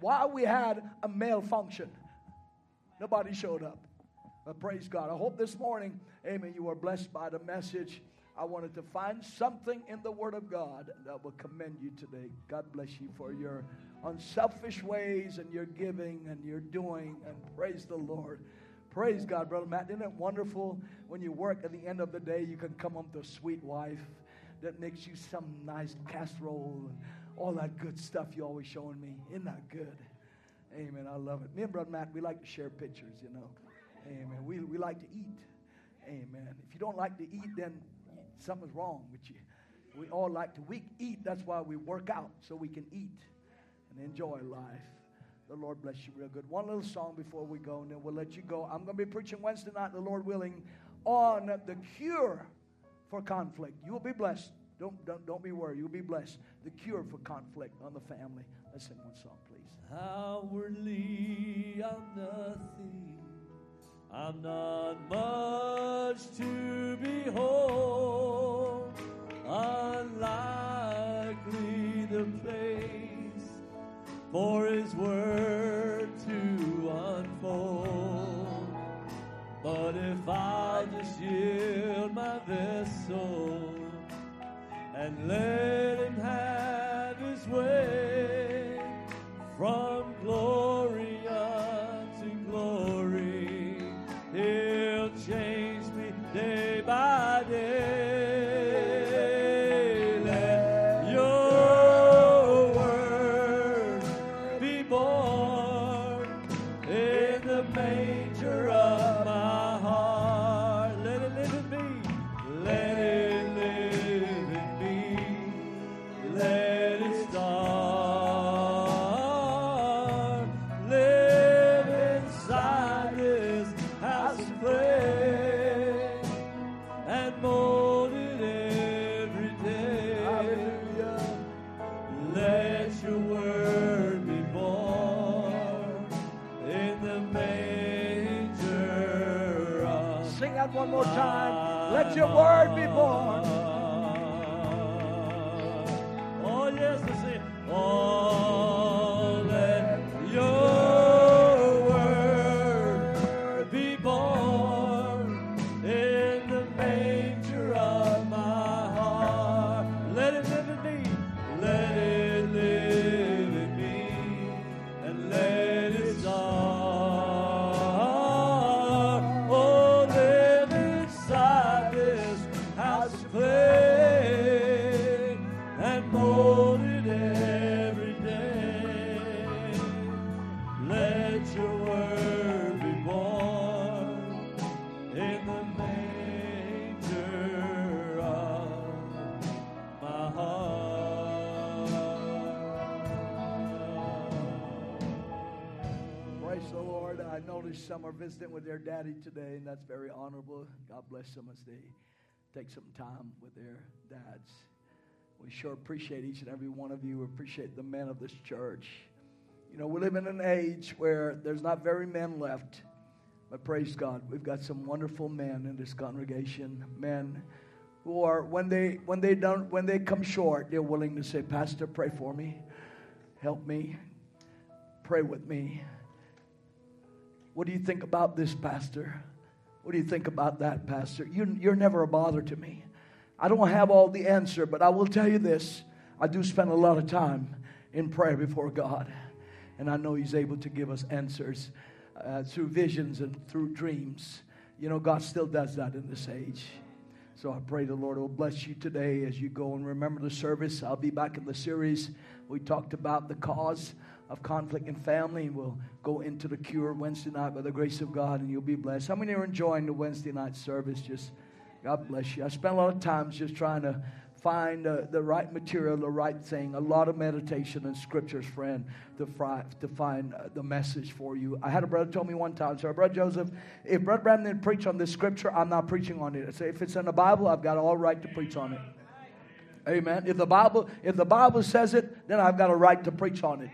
Speaker 3: Why we had a male function. Nobody showed up. But praise God. I hope this morning, amen, you were blessed by the message. I wanted to find something in the Word of God that will commend you today. God bless you for your unselfish ways and your giving and your doing. And praise the Lord. Praise God, Brother Matt. Isn't it wonderful when you work at the end of the day, you can come home to a sweet wife that makes you some nice casserole and all that good stuff you're always showing me. Isn't that good? Amen. I love it. Me and Brother Matt, we like to share pictures, you know. Amen. We, we like to eat. Amen. If you don't like to eat, then something's wrong with you. We all like to we eat. That's why we work out, so we can eat and enjoy life. The Lord bless you real good. One little song before we go, and then we'll let you go. I'm going to be preaching Wednesday night, the Lord willing, on the cure for conflict. You will be blessed. Don't, don't, don't be worried. You'll be blessed. The cure for conflict on the family. Let's sing one song, please.
Speaker 1: Outwardly, I'm nothing. I'm not much to behold. Unlikely the place for His word to unfold. But if I'll just yield my vessel and let Him have His way from glory
Speaker 3: noticed some are visiting with their daddy today, and that's very honorable. God bless them as they take some time with their dads. We sure appreciate each and every one of you. We appreciate the men of this church. You know, we live in an age where there's not very men left, but praise God, we've got some wonderful men in this congregation. Men who are when they when they don't when they come short, they're willing to say, "Pastor, pray for me, help me, pray with me." What do you think about this, Pastor? What do you think about that, Pastor? You, you're never a bother to me. I don't have all the answer, but I will tell you this. I do spend a lot of time in prayer before God, and I know He's able to give us answers uh, through visions and through dreams. You know, God still does that in this age. So I pray the Lord will bless you today as you go and remember the service. I'll be back in the series. We talked about the cause of conflict in family. We'll go into the cure Wednesday night by the grace of God, and you'll be blessed. How many are enjoying the Wednesday night service? Just God bless you. I spent a lot of times just trying to find uh, the right material, the right thing, a lot of meditation and scriptures, friend, to, fry, to find uh, the message for you. I had a brother tell me one time, so Brother Joseph, if Brother Branham didn't preach on this scripture, I'm not preaching on it. I say, if it's in the Bible, I've got all right to preach on it. Amen. If the Bible, if the Bible says it, then I've got a right to preach on it.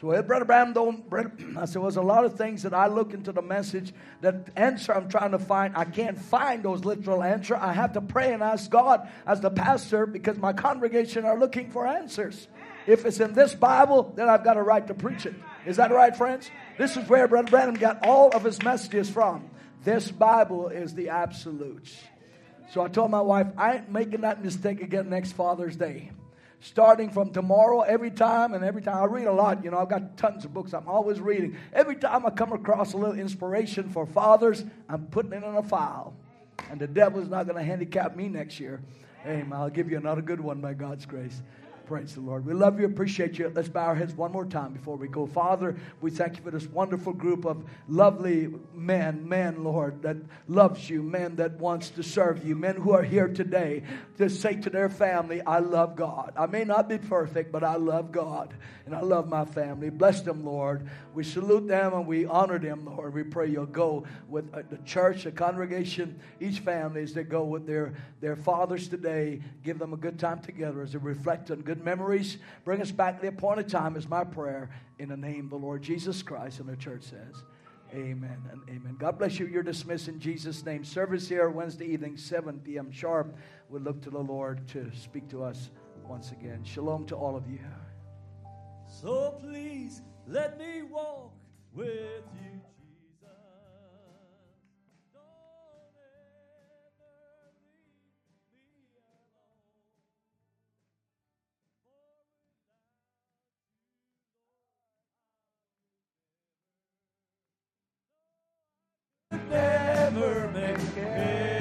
Speaker 3: So if Brother Branham don't, Brother, *clears throat* I said, well, there's a lot of things that I look into the message, that answer I'm trying to find, I can't find those literal answer. I have to pray and ask God as the pastor because my congregation are looking for answers. If it's in this Bible, then I've got a right to preach it. Is that right, friends? This is where Brother Branham got all of his messages from. This Bible is the absolute. So I told my wife, I ain't making that mistake again next Father's Day. Starting from tomorrow, every time and every time I read a lot, you know, I've got tons of books I'm always reading. Every time I come across a little inspiration for fathers, I'm putting it in a file. And the devil's not going to handicap me next year. Amen. I'll give you another good one by God's grace. Praise the Lord. We love you, appreciate you. Let's bow our heads one more time before we go. Father, we thank you for this wonderful group of lovely men, men, Lord, that loves you, men that wants to serve you, men who are here today to say to their family, I love God. I may not be perfect, but I love God and I love my family. Bless them, Lord. We salute them and we honor them, Lord. We pray you'll go with uh, the church, the congregation, each family as they go with their, their fathers today. Give them a good time together as they reflect on good memories. Bring us back to the appointed time is my prayer in the name of the Lord Jesus Christ. And the church says, Amen and amen. God bless you. You're dismissed in Jesus' name. Service here Wednesday evening, 7 p.m. sharp. We look to the Lord to speak to us once again. Shalom to all of you.
Speaker 1: So please let me walk with you, never make it.